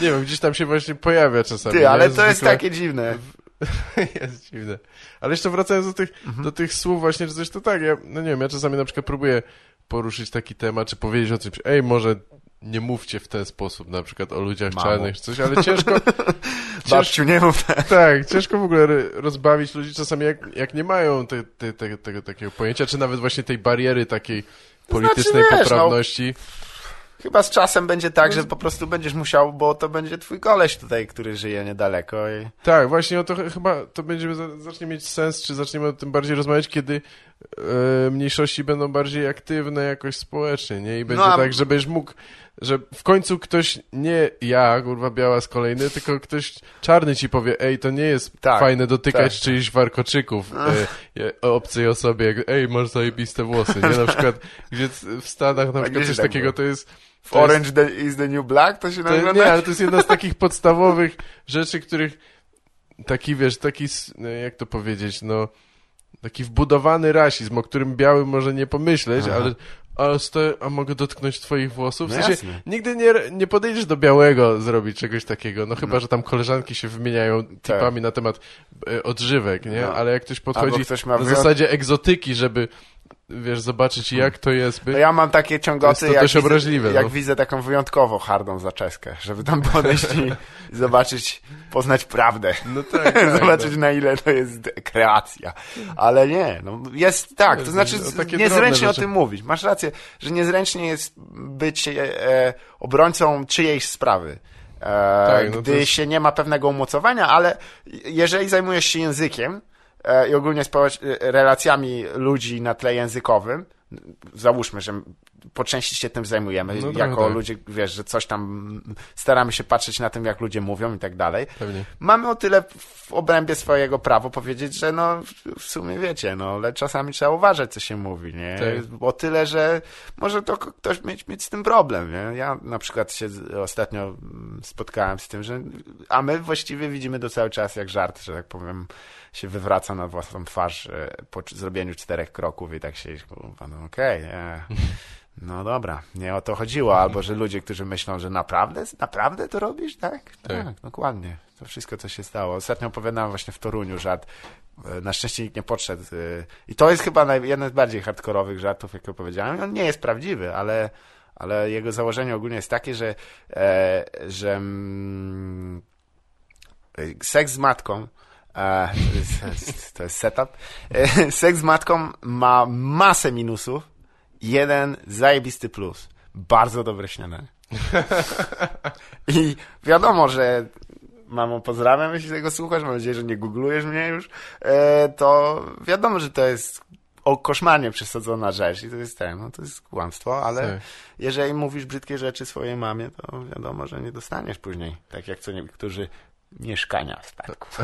Nie wiem, gdzieś tam się właśnie pojawia czasami. Ty, nie? ale to jest Zwykle- takie dziwne. <laughs> jest dziwne. Ale jeszcze wracając do tych, Mhm. do tych słów właśnie, czy coś, to tak, ja, no nie wiem, ja czasami na przykład próbuję poruszyć taki temat, czy powiedzieć o czymś, ej, może nie mówcie w ten sposób, na przykład o ludziach Mamo. czarnych, czy coś, ale ciężko, ciężko, <laughs> Babciu, nie mów tak. tak, ciężko w ogóle rozbawić ludzi czasami, jak, jak nie mają te, te, te, tego takiego pojęcia, czy nawet właśnie tej bariery takiej politycznej wiesz, no, poprawności. Chyba z czasem będzie tak, że po prostu będziesz musiał, bo to będzie twój koleś tutaj, który żyje niedaleko i... Tak, właśnie o to ch- chyba to będziemy za- zacznie mieć sens, czy zaczniemy o tym bardziej rozmawiać, kiedy e, mniejszości będą bardziej aktywne jakoś społecznie, nie? I będzie a- tak, żebyś mógł, że w końcu ktoś, nie ja, kurwa, biała z kolejny, tylko ktoś czarny ci powie, ej, to nie jest Tak, fajne dotykać tak. czyichś warkoczyków e, obcej osobie, jak, ej, masz zajebiste włosy, nie? Na przykład, gdzie w Stanach na przykład coś tak takiego było. to jest... W to jest- Orange the, is the New Black to się to, nazywa? nie, ale to jest jedna z <laughs> takich podstawowych rzeczy, których taki, wiesz, taki, no, jak to powiedzieć, no, taki wbudowany rasizm, o którym biały może nie pomyśleć, Aha. ale a, sto, a mogę dotknąć twoich włosów? W No sensie, jasne. nigdy nie, nie podejdziesz do białego zrobić czegoś takiego, no chyba, że tam koleżanki się wymieniają tipami na temat e, odżywek, nie? No. Ale jak ktoś podchodzi na wyjąt- zasadzie egzotyki, żeby, wiesz, zobaczyć jak to jest. No ja mam takie ciągoty, to jak, widzę, obraźliwe, jak no. widzę taką wyjątkowo hardą zaczeskę, żeby tam podejść i <laughs> zobaczyć, poznać prawdę. No tak, tak, <laughs> zobaczyć no. na ile to jest kreacja. Ale nie, no jest tak, to Jest, znaczy niezręcznie o tym mówić. Masz rację, że niezręcznie jest być e, e, obrońcą czyjejś sprawy. E, Tak, no gdy jest- się nie ma pewnego umocowania, ale jeżeli zajmujesz się językiem i ogólnie społecz- e, relacjami ludzi na tle językowym, załóżmy, że po części się tym zajmujemy, No jako tak. ludzie, wiesz, że coś tam staramy się patrzeć na tym, jak ludzie mówią i tak dalej. Pewnie. Mamy o tyle w obrębie swojego prawo powiedzieć, że no w sumie wiecie, no ale czasami trzeba uważać, co się mówi, nie? Tak. O tyle, że może to ktoś mieć, mieć z tym problem, nie? Ja na przykład się ostatnio mm, spotkałem z tym, że a my właściwie widzimy to cały czas jak żart, że tak powiem, się wywraca na własną twarz e, po zrobieniu czterech kroków i tak się, kurwa, no okej, e, <laughs> no dobra, nie o to chodziło, albo że ludzie, którzy myślą, że naprawdę, naprawdę to robisz, tak? Tak. Tak, dokładnie. To wszystko, co się stało. Ostatnio opowiadałem właśnie w Toruniu żart. E, Na szczęście nikt nie podszedł. e, I to jest chyba jeden z bardziej hardkorowych żartów, jak opowiedziałem. On nie jest prawdziwy, ale, ale jego założenie ogólnie jest takie, że, że mm, seks z matką to, jest, <laughs> to jest setup. E, seks z matką ma masę minusów jeden zajebisty plus. Bardzo dobre śniadanie. <laughs> I wiadomo, że mamo pozdrawiam, jeśli tego słuchasz, mam nadzieję, że nie googlujesz mnie już, e, to wiadomo, że to jest o koszmarnie przesadzona rzecz i to jest ten, no to jest kłamstwo, ale Tak. jeżeli mówisz brzydkie rzeczy swojej mamie, to wiadomo, że nie dostaniesz później, tak jak co niektórzy mieszkania w spadku. <laughs>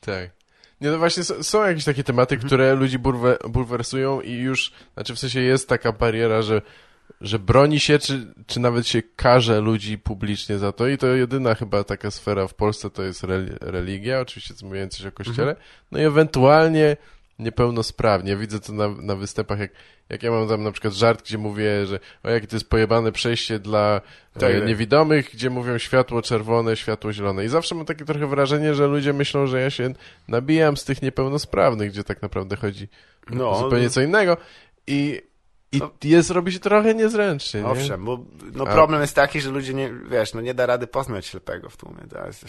Tak. Nie, no właśnie są jakieś takie tematy, które ludzi bulwe, bulwersują i już, znaczy w sensie jest taka bariera, że, że broni się, czy, czy nawet się karze ludzi publicznie za to i to jedyna chyba taka sfera w Polsce to jest rel- religia, oczywiście mówiąc coś o kościele, no i ewentualnie niepełnosprawnie. Widzę to na, na występach, jak, jak ja mam tam na przykład żart, gdzie mówię, że o jakie to jest pojebane przejście dla Tak, e, tak. niewidomych, gdzie mówią światło czerwone, światło zielone. I zawsze mam takie trochę wrażenie, że ludzie myślą, że ja się nabijam z tych niepełnosprawnych, gdzie tak naprawdę chodzi No, zupełnie co innego. I, i No. jest, robi się trochę niezręcznie, nie? Owszem, bo no, A- problem jest taki, że ludzie nie, wiesz, no nie da rady poznać ślepego w tłumie. Jest,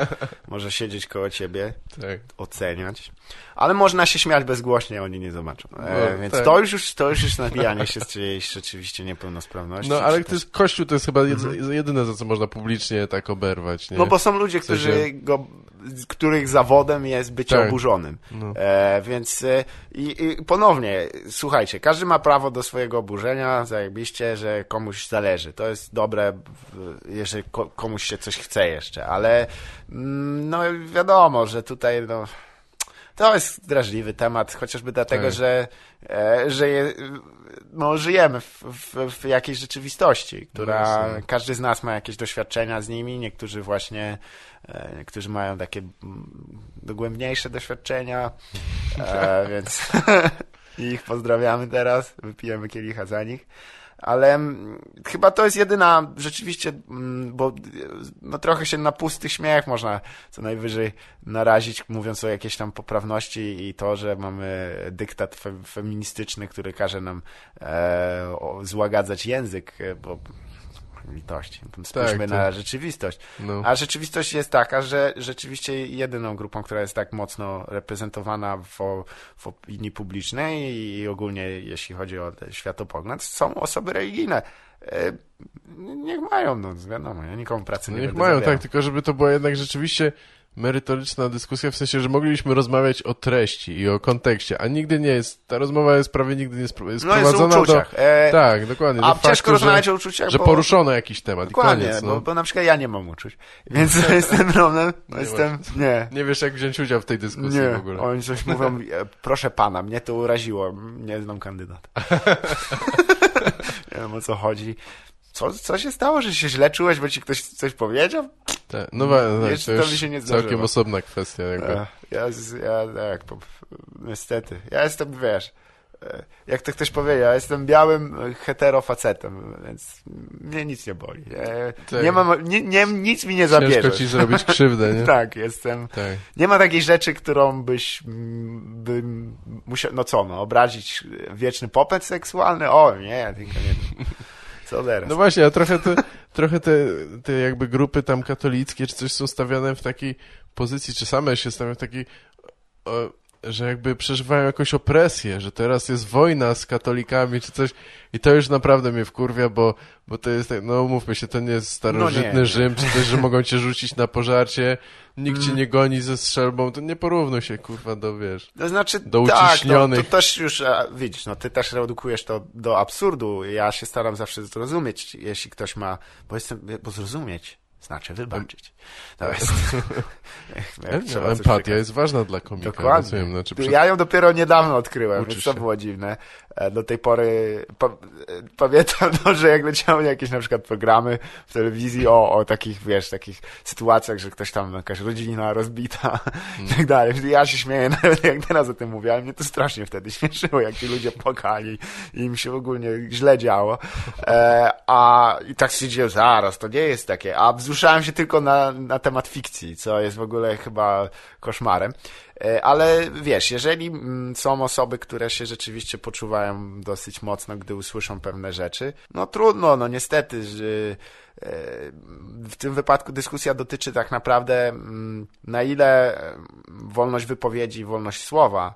<laughs> może siedzieć koło ciebie, Tak. oceniać, ale można się śmiać bezgłośnie, oni nie zobaczą. E, No, więc tak. to, już, już, to już jest nabijanie się z czyjejś rzeczywiście niepełnosprawności. No, ale to jest, Kościół to jest chyba jed, jedyne, za co można publicznie tak oberwać, nie? No bo są ludzie, W sensie- którzy go których zawodem jest bycie Tak. oburzonym. No. E, więc e, i, i ponownie, słuchajcie, każdy ma prawo do swojego oburzenia, zajebiście, że komuś zależy. To jest dobre, jeżeli ko, komuś się coś chce jeszcze, ale mm, no wiadomo, że tutaj no, to jest drażliwy temat, chociażby dlatego, Tak. że, e, że je, no, żyjemy w, w, w jakiejś rzeczywistości, która jasne. każdy z nas ma jakieś doświadczenia z nimi, niektórzy właśnie, e, niektórzy mają takie mm, dogłębniejsze doświadczenia, e, <laughs> więc <laughs> ich pozdrawiamy teraz, wypijemy kielicha za nich. Ale mm, chyba to jest jedyna rzeczywiście, mm, bo no, trochę się na pusty śmiech można co najwyżej narazić, mówiąc o jakiejś tam poprawności i to, że mamy dyktat fe, feministyczny, który każe nam e, złagadzać język, e, bo litości. Spójrzmy Tak, na tak. rzeczywistość. No. A rzeczywistość jest taka, że rzeczywiście jedyną grupą, która jest tak mocno reprezentowana w, w opinii publicznej i ogólnie jeśli chodzi o światopogląd, są osoby religijne. E, Niech mają, no wiadomo, ja nikomu pracy No nie niech mają, zabierał. tak, tylko żeby to była jednak rzeczywiście merytoryczna dyskusja, w sensie, że moglibyśmy rozmawiać o treści i o kontekście, a nigdy nie jest, ta rozmowa jest prawie nigdy nie jest No jest sprowadzona do... E, Tak, dokładnie. a do ciężko faktu, rozmawiać że, o uczuciach, że bo... poruszono jakiś temat Dokładnie, i koniec, bo, no. bo na przykład ja nie mam uczuć. <laughs> Więc to jest ten problem. Nie jestem, nie. Nie wiesz, jak wziąć udział w tej dyskusji Nie, w ogóle. oni coś <laughs> mówią, e, proszę pana, mnie to uraziło, nie znam kandydata. <laughs> nie wiem o co chodzi. Co, co się stało, że się źle czułeś, bo ci ktoś coś powiedział? Tak, no tak, Jeszcze to to już mi się nie całkiem zdarzyło. osobna kwestia jakby. Ja, ja tak, po, niestety. Ja jestem, wiesz, e, jak to ktoś powiedział, ja jestem białym e, heterofacetem, więc mnie nic nie boli. E, Tak. Nie mam, nie, nie, nic mi nie Ciężko zabierze. ci zrobić krzywdę, <laughs> nie? Tak, jestem. Tak. Nie ma takiej rzeczy, którą byś mm, bym musiał, no co, no, obrazić wieczny popęd seksualny? O, nie, tylko nie. Co teraz? No właśnie, a trochę te, trochę te, te jakby grupy tam katolickie czy coś są stawiane w takiej pozycji, czy same się stawiają w takiej, że jakby przeżywają jakąś opresję, że teraz jest wojna z katolikami czy coś i to już naprawdę mnie wkurwia, bo, bo to jest tak, no mówmy się, to nie jest starożytny No nie. Rzym, czy coś, że mogą cię rzucić na pożarcie, nikt cię nie goni ze strzelbą, to nie porównuj się kurwa do, wiesz. To znaczy, Do tak, uciśnionych. to też już, a, widzisz, no ty też redukujesz to do absurdu. Ja się staram zawsze zrozumieć, jeśli ktoś ma, bo jestem, bo zrozumieć znaczy wybaczyć. To jest, <laughs> Empatia jest ważna dla komika, Dokładnie. rozumiem, znaczy przed... Ja ją dopiero niedawno odkryłem, Uczysz więc to było dziwne. E, Do tej pory pa, e, pamiętam, no, że jak leciały jakieś na przykład programy w telewizji o, o takich, wiesz, takich sytuacjach, że ktoś tam, jakaś rodzina rozbita i tak dalej. Ja się śmieję <laughs> nawet jak teraz o tym mówię, ale mnie to strasznie wtedy śmieszyło, jak ci ludzie płakali i im się ogólnie źle działo. E, a i tak stwierdziłem, zaraz, to nie jest takie. A wzruszałem się tylko na, na temat fikcji, co jest w ogóle chyba koszmarem. E, Ale wiesz, jeżeli mm, są osoby, które się rzeczywiście poczuwają dosyć mocno, gdy usłyszą pewne rzeczy, no trudno, no niestety, że e, w tym wypadku dyskusja dotyczy tak naprawdę mm, na ile e, wolność wypowiedzi, wolność słowa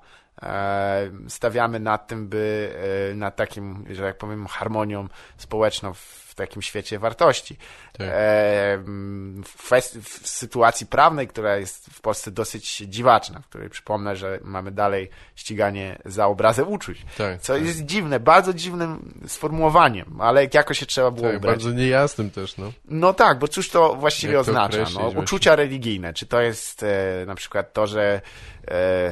stawiamy nad tym, by e, nad takim, że tak powiem, harmonią społeczną w takim świecie wartości. Tak. E, w, w sytuacji prawnej, która jest w Polsce dosyć dziwaczna, w której przypomnę, że mamy dalej ściganie za obrazę uczuć. Tak, Co tak. jest dziwne, bardzo dziwnym sformułowaniem, ale jakoś się trzeba było Tak, ubrać. bardzo niejasnym też, no. No tak, bo cóż to właściwie Jak to oznacza? określić No, właśnie? uczucia religijne. Czy to jest e, na przykład to, że. E,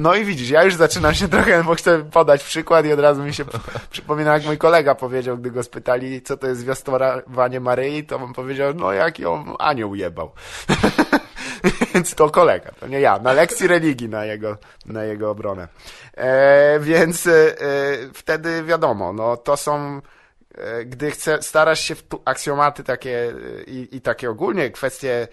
no i widzisz, ja już zaczynam się trochę, bo chcę podać przykład i od razu mi się przypomina, jak mój kolega powiedział, gdy go spytali, co to jest zwiastowanie Maryi, to on powiedział, no jak ją anioł jebał. <laughs> Więc to kolega, to nie ja. Na lekcji religii na jego, na jego obronę. E, więc e, wtedy wiadomo, no to są e, gdy chce, starasz się w aksjomaty takie e, i, i takie ogólnie kwestie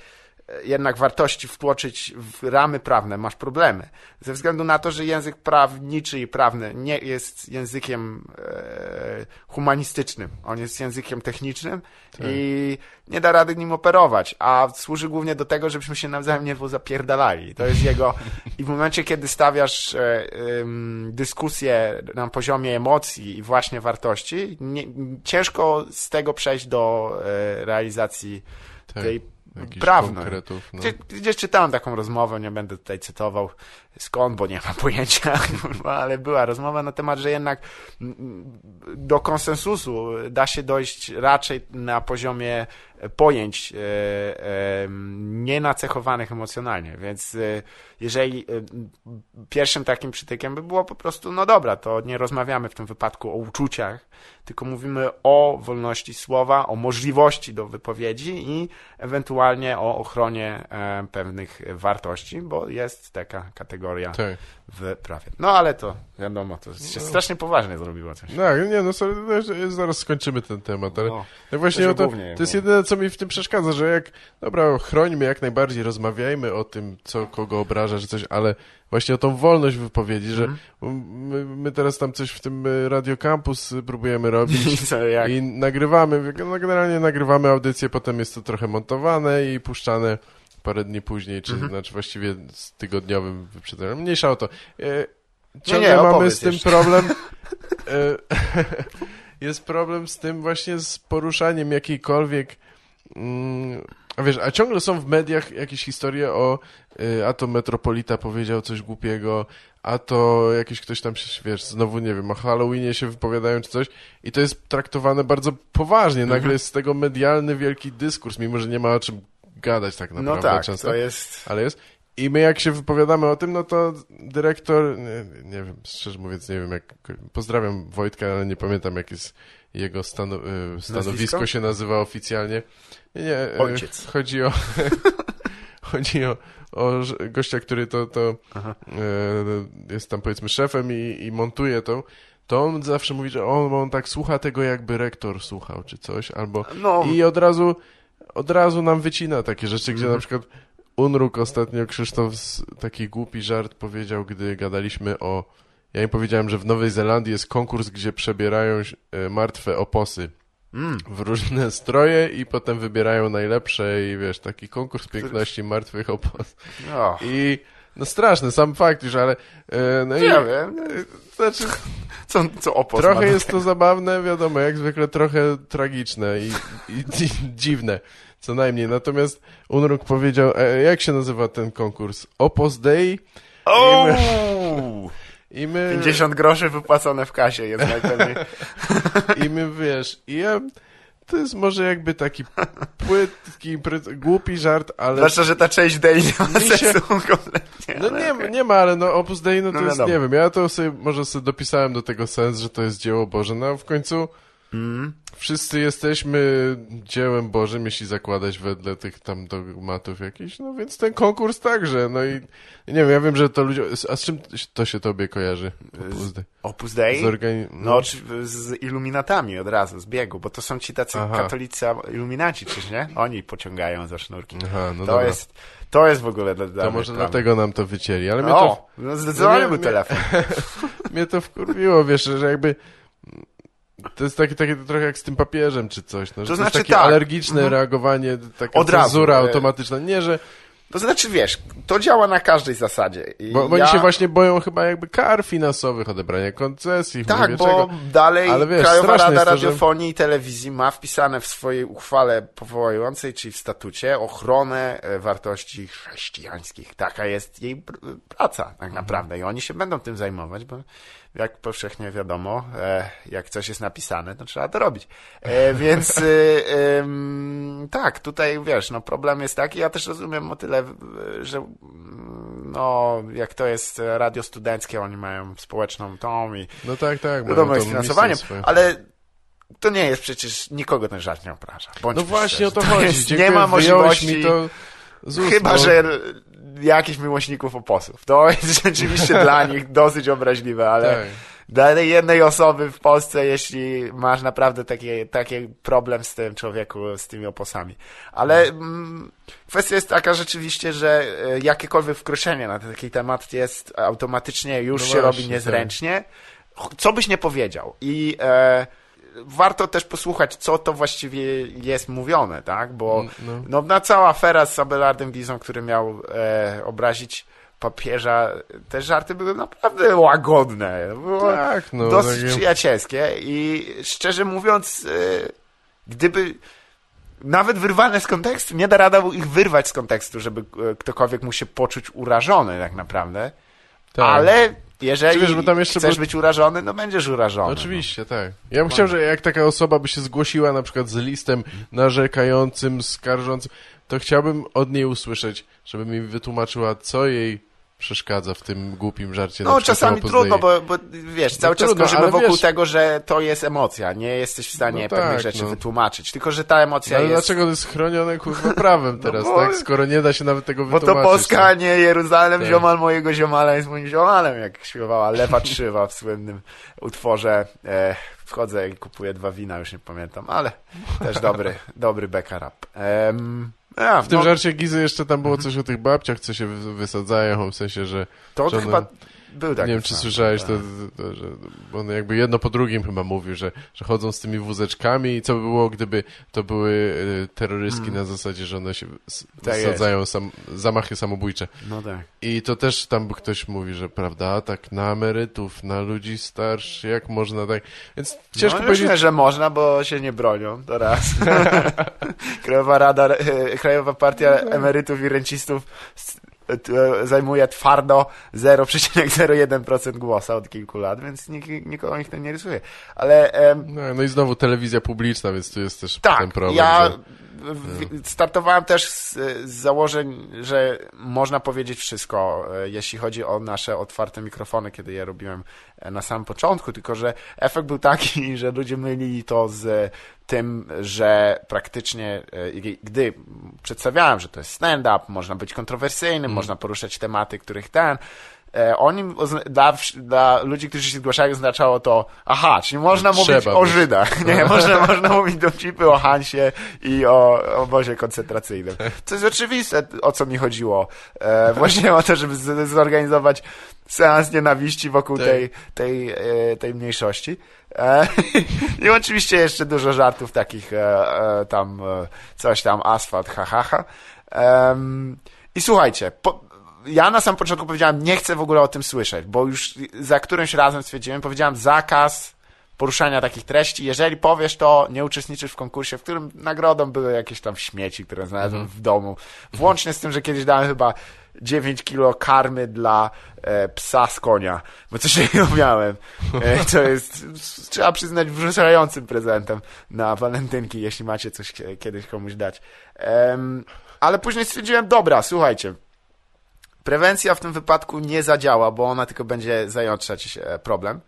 jednak wartości wtłoczyć w ramy prawne, masz problemy. Ze względu na to, że język prawniczy i prawny nie jest językiem e, humanistycznym. On jest językiem technicznym i nie da rady nim operować, a służy głównie do tego, żebyśmy się nawzajem nie zapierdalali. To jest jego... <laughs> I w momencie, kiedy stawiasz e, ym, dyskusję na poziomie emocji i właśnie wartości, nie, ciężko z tego przejść do e, realizacji Tak. tej konkretów. No. Gdzie, gdzieś czytałem taką rozmowę, nie będę tutaj cytował skąd, bo nie mam <laughs> pojęcia, ale była rozmowa na temat, że jednak mm, do konsensusu da się dojść raczej na poziomie pojęć e, e, nienacechowanych emocjonalnie, więc e, jeżeli e, pierwszym takim przytykiem by było po prostu, no dobra, to nie rozmawiamy w tym wypadku o uczuciach, tylko mówimy o wolności słowa, o możliwości do wypowiedzi i ewentualnie o ochronie e, pewnych wartości, bo jest taka kategoria Tak. w prawie. No ale to wiadomo, to się strasznie poważnie zrobiło coś. No, nie, no no, zaraz skończymy ten temat, ale No. tak właśnie to to, to jest jedyne, co mi w tym przeszkadza, że jak, dobra, chrońmy jak najbardziej, rozmawiajmy o tym, co kogo obraża, czy coś, ale właśnie o tą wolność wypowiedzi, że Mhm. my, my teraz tam coś w tym y, Radio Campus y, próbujemy robić I <laughs> co, i nagrywamy, no generalnie nagrywamy audycję, potem jest to trochę montowane i puszczane parę dni później, czy Mhm. znaczy właściwie z tygodniowym wyprzedzeniem. Mniejsza o to. E, ciągle nie, mamy opowiedz z tym jeszcze. problem. <laughs> <laughs> Jest problem z tym właśnie z poruszaniem jakiejkolwiek. Mm, a wiesz, a ciągle są w mediach jakieś historie o y, a to Metropolita powiedział coś głupiego, a to jakiś ktoś tam się, wiesz, znowu nie wiem, o Halloweenie się wypowiadają czy coś i to jest traktowane bardzo poważnie. Nagle Mhm. jest z tego medialny wielki dyskurs, mimo że nie ma o czym gadać tak naprawdę No tak, często to jest... ale jest. I my jak się wypowiadamy o tym, no to dyrektor, nie, nie wiem, szczerze mówiąc, nie wiem jak, pozdrawiam Wojtka, ale nie pamiętam jak jest jego stano, y, stanowisko Nazwisko? się nazywa oficjalnie. Nie, y, Ojciec. chodzi o, <laughs> chodzi o, o gościa, który to, to y, jest tam powiedzmy szefem i, i montuje to, to on zawsze mówi, że on, on tak słucha tego jakby rektor słuchał, czy coś, albo No, i od razu, od razu nam wycina takie rzeczy, gdzie Mhm. na przykład Unruk ostatnio, Krzysztof, taki głupi żart powiedział, gdy gadaliśmy o... Ja im powiedziałem, że w Nowej Zelandii jest konkurs, gdzie przebierają e, martwe oposy mm, w różne <laughs> stroje i potem wybierają najlepsze i wiesz, taki konkurs piękności martwych opos. no. I no straszny sam fakt już, ale e, no i, Ja wiem, e, znaczy, <laughs> co, co opos Trochę jest to zabawne, wiadomo, jak zwykle trochę tragiczne i, i, <laughs> i dziwne, co najmniej. Natomiast Unruk powiedział, jak się nazywa ten konkurs? Opus Dei O! I my, 50 groszy wypłacone w kasie jest najpewniej. <laughs> i my wiesz, i ja, to jest może jakby taki płytki, głupi żart, ale... Zwłaszcza, że ta część day nie ma się- sensu kompletnie. No nie, okej. nie ma, ale no Opus Dei, no to No jest, wiadomo. nie wiem, ja to sobie, może sobie dopisałem do tego sens, że to jest dzieło Boże, no w końcu Mm. wszyscy jesteśmy dziełem Bożym, jeśli zakładać wedle tych tam dogmatów jakichś, no więc ten konkurs także, no i nie wiem, ja wiem, że to ludzie, a z czym to się tobie kojarzy? Opus Dei? Opus Dei? Z organi... No, czy- z iluminatami od razu, z biegu, bo to są ci tacy Aha. katolicy iluminaci, czyż nie? Oni pociągają za sznurki. Aha, no to, dobra. jest, to jest w ogóle dla, dla to może dlatego nam to wycięli, ale mnie to, O, no zdecydowanie No był mnie- telefon. <laughs> mnie to wkurwiło, wiesz, że jakby to jest takie, takie trochę jak z tym papieżem czy coś, no, że to, znaczy jest takie tak. alergiczne Mhm. reagowanie, taka Od razu, cenzura e- automatyczna, nie, że To znaczy, wiesz, to działa na każdej zasadzie. I Bo, bo ja... oni się właśnie boją chyba jakby kar finansowych, odebrania koncesji, Tak, bo czego. dalej Ale wiesz, Krajowa Rada to, że- Radiofonii i Telewizji ma wpisane w swojej uchwale powołującej, czyli w statucie, ochronę e, wartości chrześcijańskich. Taka jest jej pr- praca tak naprawdę i oni się będą tym zajmować, bo jak powszechnie wiadomo, e, jak coś jest napisane, to trzeba to robić. E, <laughs> więc e, tak, tutaj wiesz, no problem jest taki, ja też rozumiem o tyle, że no, jak to jest radio studenckie, oni mają społeczną tą i No tak, tak. wiadomo, jest finansowaniem, ale to nie jest przecież, nikogo ten żart nie obraża. No właśnie o szczerzy. to chodzi. Jest, nie ma możliwości, chyba że jakichś miłośników oposów. To <laughs> jest rzeczywiście dla <laughs> nich dosyć obraźliwe, ale Tak. dla jednej osoby w Polsce, jeśli masz naprawdę taki, taki problem z tym człowieku, z tymi oposami. Ale mm, kwestia jest taka rzeczywiście, że e, jakiekolwiek wkroczenie na taki temat jest automatycznie już No się właśnie, robi niezręcznie. Co byś nie powiedział. I e, warto też posłuchać, co to właściwie jest mówione, tak? Bo No. no, na cała afera z Abelardem Bizą, który miał e, obrazić papieża, te żarty były naprawdę łagodne. Było Tak, no. dosyć takie- przyjacielskie i szczerze mówiąc, e, gdyby nawet wyrwane z kontekstu, nie da rada ich wyrwać z kontekstu, żeby e, ktokolwiek mu się poczuć urażony tak naprawdę. Tak. Ale jeżeli Wiesz, bo tam jeszcze chcesz był- być urażony, no będziesz urażony. Oczywiście, tak. Ja bym chciał, że jak taka osoba by się zgłosiła na przykład z listem narzekającym, skarżącym, to chciałbym od niej usłyszeć, żeby mi wytłumaczyła, co jej przeszkadza w tym głupim żarcie. No, czasami trudno, bo, bo wiesz, cały No czas trudno, krążymy ale wokół wiesz- tego, że to jest emocja. Nie jesteś w stanie No pewnych tak, rzeczy no. wytłumaczyć. Tylko, że ta emocja Ale jest. dlaczego to jest chronione, kurwa, prawem teraz, bo- tak? Skoro nie da się nawet tego Bo wytłumaczyć. to Polska, a nie Jeruzalem, Tak. ziomal mojego ziomala jest moim ziomalem, jak śpiewała Lewa Trzywa w słynnym utworze. E, wchodzę i kupuję dwa wina, już nie pamiętam, ale też dobry, dobry beka rap. Ja, W tym no, żarcie Gizy jeszcze tam było coś o tych babciach, co się wy- wysadzają, w sensie, że to że one- chyba był taki nie wiem, czy słyszałeś, tak. to, to, że, on jakby jedno po drugim chyba mówił, że, że chodzą z tymi wózeczkami i co by było, gdyby to były y, terrorystki na zasadzie, że one się Mm. Tak jest. wysadzają sam, zamachy samobójcze. No tak. I to też tam ktoś mówi, że prawda, tak na emerytów, na ludzi starszych, jak można tak, więc ciężko no, powiedzieć, Myślę, że można, bo się nie bronią, to raz. <laughs> Krajowa Rada, e, Krajowa Partia Emerytów i Rencistów zajmuje twardo 0,01% głosa od kilku lat, więc nik, nikogo nikt to nie rysuje. Ale em, no, no i znowu telewizja publiczna, więc tu jest też ten tak, problem, ja że... startowałem też z, z założeń, że można powiedzieć wszystko, e, jeśli chodzi o nasze otwarte mikrofony, kiedy je robiłem e, na samym początku, tylko że efekt był taki, <laughs> że ludzie mylili to z tym, że praktycznie, e, gdy przedstawiałem, że to jest stand-up, można być kontrowersyjnym, można poruszać tematy, których ten, oni, ozna- dla, dla ludzi, którzy się zgłaszają, oznaczało to, aha, czyli można mówić Trzeba o być. Żydach, <laughs> nie, można, można mówić dowcipy o Hansie i o obozie koncentracyjnym. To jest oczywiste, o co mi chodziło. E, właśnie o to, żeby zorganizować seans nienawiści wokół Tak. tej, tej, e, tej mniejszości. E, <laughs> I oczywiście jeszcze dużo żartów takich e, e, tam, e, coś tam, asfalt, ha, ha, ha. I słuchajcie, po, ja na samym początku powiedziałem, nie chcę w ogóle o tym słyszeć, bo już za którymś razem stwierdziłem, powiedziałem zakaz poruszania takich treści. Jeżeli powiesz to, nie uczestniczysz w konkursie, w którym nagrodą były jakieś tam śmieci, które znalazłem w domu. Włącznie z tym, że kiedyś dałem chyba 9 kilo karmy dla e, psa z konia, bo coś <laughs> takiego miałem. E, to jest, trzeba przyznać, wzruszającym prezentem na walentynki, jeśli macie coś kie- kiedyś komuś dać. Em, ale później stwierdziłem, dobra, słuchajcie, prewencja w tym wypadku nie zadziała, bo ona tylko będzie zajątrzać e, problem.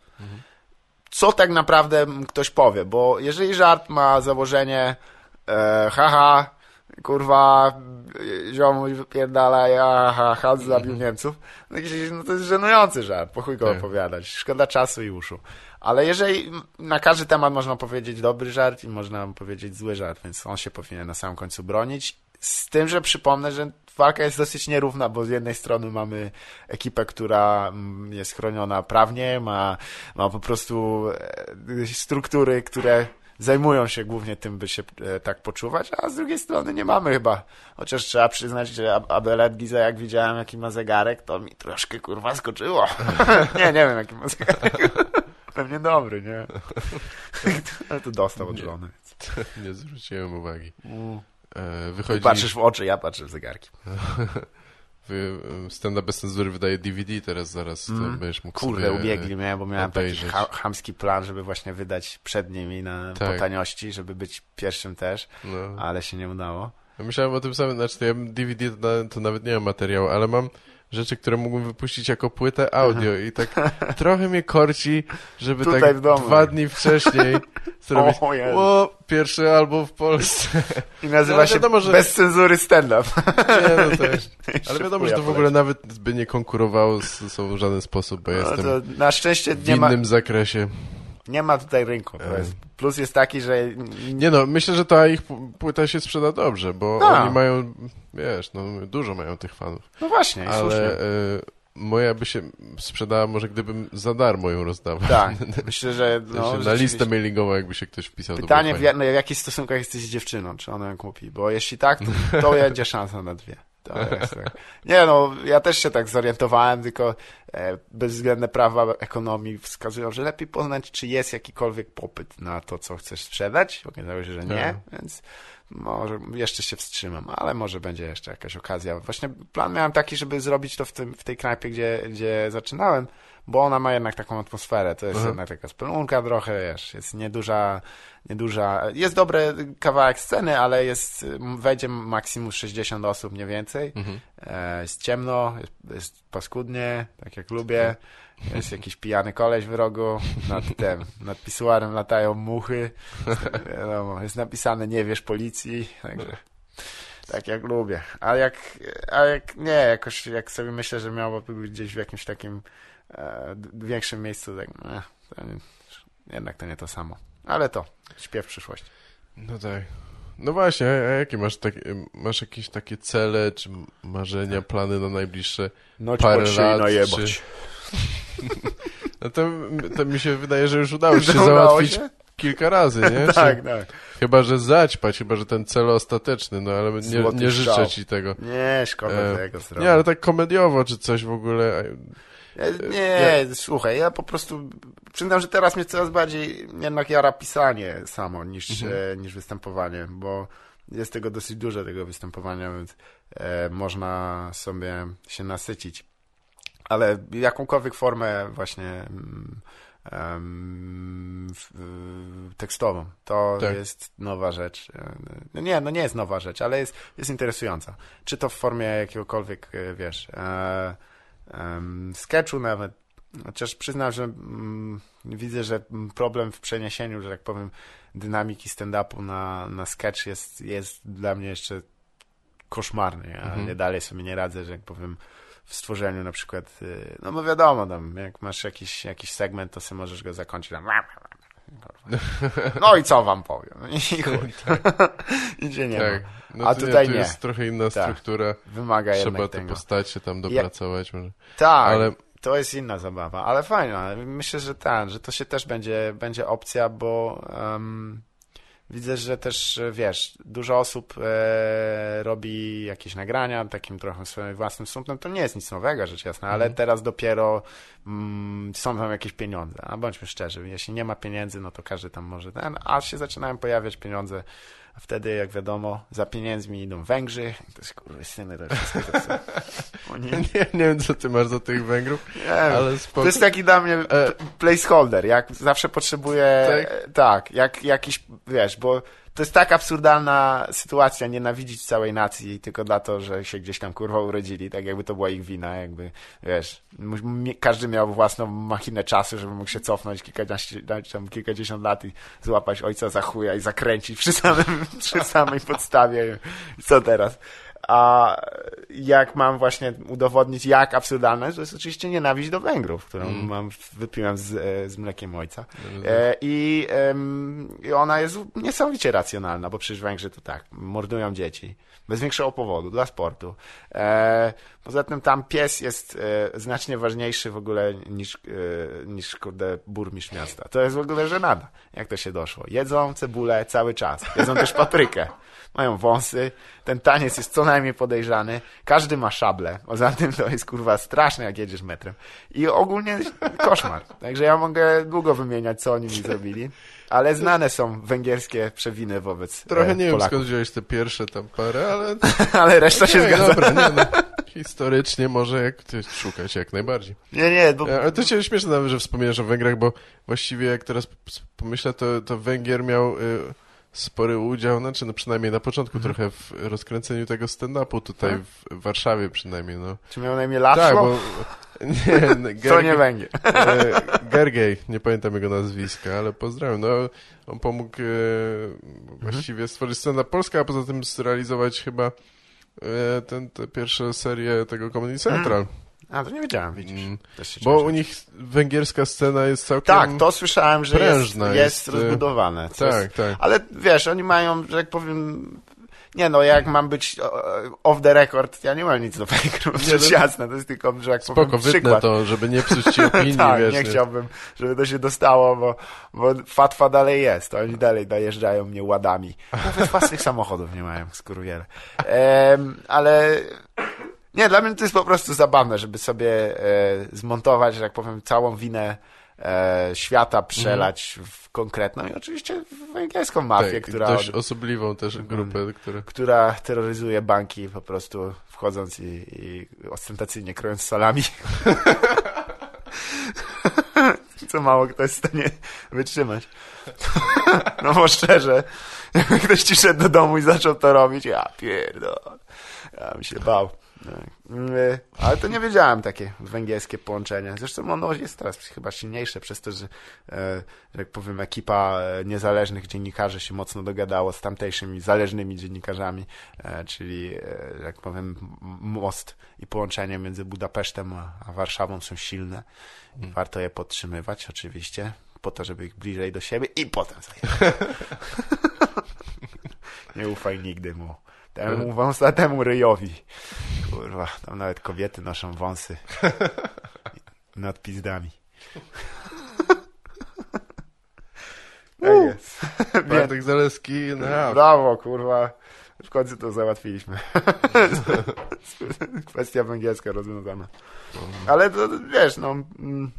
Co tak naprawdę ktoś powie, bo jeżeli żart ma założenie e, haha, kurwa, e, ziomuś wypierdala, ja, ha, ha, zabił Niemców, no, no to jest żenujący żart, po chuj go Tak. opowiadać, szkoda czasu i uszu. Ale jeżeli na każdy temat można powiedzieć dobry żart i można powiedzieć zły żart, więc on się powinien na samym końcu bronić. Z tym, że przypomnę, że walka jest dosyć nierówna, bo z jednej strony mamy ekipę, która mm, jest chroniona prawnie, ma, ma po prostu e, struktury, które zajmują się głównie tym, by się e, tak poczuwać, a z drugiej strony nie mamy chyba. Chociaż trzeba przyznać, że Ab- Abelet Giza, jak widziałem, jaki ma zegarek, to mi troszkę kurwa skoczyło. <laughs> nie, nie wiem, jaki ma zegarek. Pewnie dobry, nie? <laughs> Ale to dostał od żony. <laughs> Nie zwróciłem uwagi. Mm. E, wychodzi... patrzysz w oczy, ja patrzę w zegarki. <laughs> Wy, stand-up bez cenzury wydaje DVD teraz zaraz, to Mm. będziesz mógł Kurde, ubiegli mnie, bo miałem taki obejrzeć. ha chamski plan, żeby właśnie wydać przed nimi na, Tak. po taniości, żeby być pierwszym też, No. ale się nie udało. Ja myślałem o tym samym, znaczy to ja DVD to, to nawet nie mam materiału, ale mam rzeczy, które mógłbym wypuścić jako płytę audio i tak <laughs> trochę mnie korci, żeby Tutaj tak dwa dni wcześniej <laughs> zrobić O o, pierwszy album w Polsce. I nazywa No, się wiadomo, że- bez cenzury stand-up. Nie, no też. <laughs> Ale wiadomo, że to w ogóle nawet by nie konkurowało z sobą w żaden sposób, bo No jestem to na szczęście w nie ma, innym zakresie. Nie ma tutaj rynku. To jest, plus jest taki, że Nie no, myślę, że ta ich płyta się sprzeda dobrze, bo A. oni mają, wiesz, no dużo mają tych fanów. no właśnie, słusznie. Ale y, moja by się sprzedała może gdybym za darmo ją rozdawał. Tak, <laughs> myślę, że no, na listę mailingową jakby się ktoś wpisał. Pytanie, w, no, w jakich stosunkach jesteś z dziewczyną, czy ona ją kupi, bo jeśli tak, to, to będzie szansa na dwie. Tak. Nie no, ja też się tak zorientowałem, tylko e, bezwzględne prawa ekonomii wskazują, że lepiej poznać, czy jest jakikolwiek popyt na to, co chcesz sprzedać. Okazało się, że nie, Tak. więc może jeszcze się wstrzymam, ale może będzie jeszcze jakaś okazja. Właśnie plan miałem taki, żeby zrobić to w, tym, w tej knajpie, gdzie, gdzie zaczynałem, bo ona ma jednak taką atmosferę. To jest Aha. jednak taka spelunka trochę, wiesz, jest nieduża, nieduża, jest dobry kawałek sceny, ale jest, wejdzie maksimum 60 osób, nie więcej. Mhm. E, jest ciemno, jest, jest paskudnie, tak jak lubię. Jest jakiś pijany koleś w rogu, nad tym, nad pisuarem latają muchy. Wiadomo, jest napisane nie wiesz policji, także tak jak lubię. A jak, a jak nie, jakoś jak sobie myślę, że miałoby być gdzieś w jakimś takim e, d- większym miejscu, tak, eh, to nie, jednak to nie to samo. Ale to, śpiew przyszłości. No tak. No właśnie, a jakie masz, takie, masz jakieś takie cele, czy marzenia, plany na najbliższe? Noć Parę lat, najebać. czy- <laughs> No to, to mi się wydaje, że już udało się <laughs> Udało załatwić się? kilka razy, nie? <laughs> Tak, Czy, tak. chyba, że zaćpać, chyba, że ten cel ostateczny, no ale nie, nie życzę ci tego. Nie, szkoda E, tego zrobić. Nie, ale tak komediowo, czy coś w ogóle. E, Nie, słuchaj, ja po prostu przyznam, że teraz mnie coraz bardziej jednak jara pisanie samo niż, Mhm. e, niż występowanie, bo jest tego dosyć dużo, tego występowania, więc e, można sobie się nasycić. Ale jakąkolwiek formę właśnie mm, em, w- w- tekstową, to Tak. jest nowa rzecz. E, No nie, no nie jest nowa rzecz, ale jest, jest interesująca. Czy to w formie jakiegokolwiek, wiesz, e, em, sketchu nawet. Chociaż przyznam, że mm, widzę, że problem w przeniesieniu, że tak powiem, dynamiki stand-upu na, na sketch jest, jest dla mnie jeszcze koszmarny. Ja Mhm. nie dalej sobie nie radzę, że jak powiem w stworzeniu na przykład, y, no bo wiadomo, tam, jak masz jakiś, jakiś segment, to sobie możesz go zakończyć tam. No i co wam powiem? I <laughs> chuj. <laughs> Idzie nie Tak. No A tutaj tu nie. jest trochę inna Tak. struktura. Wymaga Trzeba te tego. postacie tam dopracować. Może. Tak, Ale to jest inna zabawa, ale fajna. Myślę, że tak, że to się też będzie, będzie opcja, bo em, widzę, że też, e, wiesz, dużo osób e, robi jakieś nagrania takim trochę swoim własnym sumptem. To nie jest nic nowego, rzecz jasna, ale Mhm. teraz dopiero mm, są tam jakieś pieniądze. A bądźmy szczerzy, jeśli nie ma pieniędzy, no to każdy tam może ten, a się zaczynają pojawiać pieniądze. A wtedy, jak wiadomo, za pieniędzmi idą Węgrzy. To jest kurwa syny to wszystko. <laughs> To. Oni... <laughs> nie, nie wiem, co ty masz do tych Węgrów, ale To spoko. jest taki dla mnie E. placeholder, jak zawsze potrzebuję, Tak? tak, jak jakiś, wiesz, bo to jest tak absurdalna sytuacja, nienawidzić całej nacji tylko dlatego, że się gdzieś tam kurwa urodzili, tak jakby to była ich wina, jakby, wiesz, każdy miał własną machinę czasu, żeby mógł się cofnąć kilkanaście, tam kilkadziesiąt lat i złapać ojca za chuja i zakręcić przy, samym, przy samej podstawie. I co teraz? A jak mam właśnie udowodnić, jak absurdalne, to jest oczywiście nienawiść do Węgrów, którą Mm. mam, wypiłem z, e, z mlekiem ojca. E, i, em, I ona jest niesamowicie racjonalna, bo przecież Węgrzy to tak, mordują dzieci. Bez większego powodu, dla sportu. E, poza tym tam pies jest e, znacznie ważniejszy w ogóle niż, e, niż kurde, burmistrz miasta. To jest w ogóle żenada, jak to się doszło. Jedzą cebulę cały czas. Jedzą też <laughs> paprykę. Mają wąsy. Ten taniec jest co najmniej podejrzany. Każdy ma szable. Poza tym to jest kurwa straszne, jak jedziesz metrem. I ogólnie koszmar. Także ja mogę długo wymieniać, co oni mi <laughs> zrobili. Ale znane są węgierskie przewiny wobec Trochę e, nie wiem, Polaków. skąd wziąłeś te pierwsze tam parę, ale <laughs> Ale reszta się nie, zgadza. dobra, nie, no. Historycznie może jak szukać jak najbardziej. Nie, nie, bo... E, Ale to się śmieszne nawet, że wspominasz o Węgrach, bo właściwie jak teraz pomyślę, to, to Węgier miał y, spory udział, znaczy no przynajmniej na początku Mhm. trochę w rozkręceniu tego stand-upu tutaj Tak? w Warszawie przynajmniej, no. Czy miał na imię Laszlo? Tak, bo... <laughs> <laughs> Nie, no, To nie Węgier. e, Gergej, nie pamiętam jego nazwiska, ale pozdrawiam. No, on pomógł e, właściwie stworzyć scenę polską, a poza tym zrealizować chyba e, ten, te pierwsze serie tego Comedy Central. A, to nie wiedziałem, widzisz. Mm. Bo u nich węgierska scena jest całkiem... Tak, to słyszałem, że jest, prężna, jest, jest, y, rozbudowane. Tak, jest, tak. Ale wiesz, oni mają, że jak powiem... Nie no, jak mam być off the record, ja nie mam nic do <laughs> Nie, rzecz no- jasna, to jest tylko, że jak Spoko, powiem przykład. to, żeby nie psuć ci <laughs> opinii, tak, wiesz. nie chciałbym, żeby to się dostało, bo, bo fatwa dalej jest, oni dalej dojeżdżają mnie ładami. Nawet własnych samochodów nie mają, skurwiele. Em, ale Nie, dla mnie to jest po prostu zabawne, żeby sobie e, zmontować, że jak powiem, całą winę e, świata przelać w konkretną i oczywiście węgierską mafię, tak, która, dość osobliwą też grupę, która... która terroryzuje banki po prostu wchodząc i, i ostentacyjnie krojąc salami. <laughs> Co mało kto jest w stanie wytrzymać. <laughs> No bo szczerze, <laughs> jakby ktoś ci szedł do domu i zaczął to robić, ja pierdol. Ja bym się bał. Mm, Ale to nie wiedziałem takie węgierskie połączenie. Zresztą ono jest teraz chyba silniejsze przez to, że, e, że jak powiem, ekipa e, niezależnych dziennikarzy się mocno dogadała z tamtejszymi zależnymi dziennikarzami, e, czyli, jak powiem, most i połączenie między Budapesztem a, Warszawą są silne. Hmm. warto je podtrzymywać oczywiście, po to, żeby ich bliżej do siebie i potem zajechać. <laughs> nie ufaj nigdy mu. Temu <laughs> wąsatemu ryjowi. Kurwa, tam nawet kobiety noszą wąsy. <laughs> Nad pizdami. Tak jest. <laughs> Bartek Zaleski no. Brawo, kurwa. W końcu to załatwiliśmy. Kwestia węgierska rozwiązana. Ale to, wiesz, no... Mm,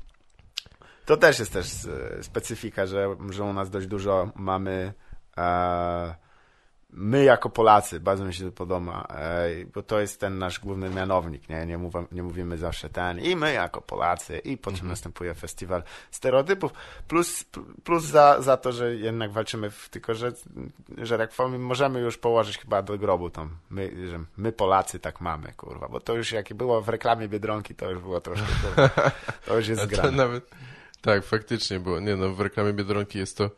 to też jest też e, specyfika, że, że u nas dość dużo mamy... E, my jako Polacy, bardzo mi się to podoba, bo to jest ten nasz główny mianownik, nie? Nie, mów, nie mówimy zawsze ten i my jako Polacy i po czym mhm. następuje festiwal stereotypów, plus, plus za, za to, że jednak walczymy, w, tylko że, że jak powiem, możemy już położyć chyba do grobu tą, my, że my Polacy tak mamy, kurwa, bo to już jak było w reklamie Biedronki, to już było troszkę, kurwa, to już jest <laughs> gra. Nawet, tak, faktycznie było, nie no, w reklamie Biedronki jest to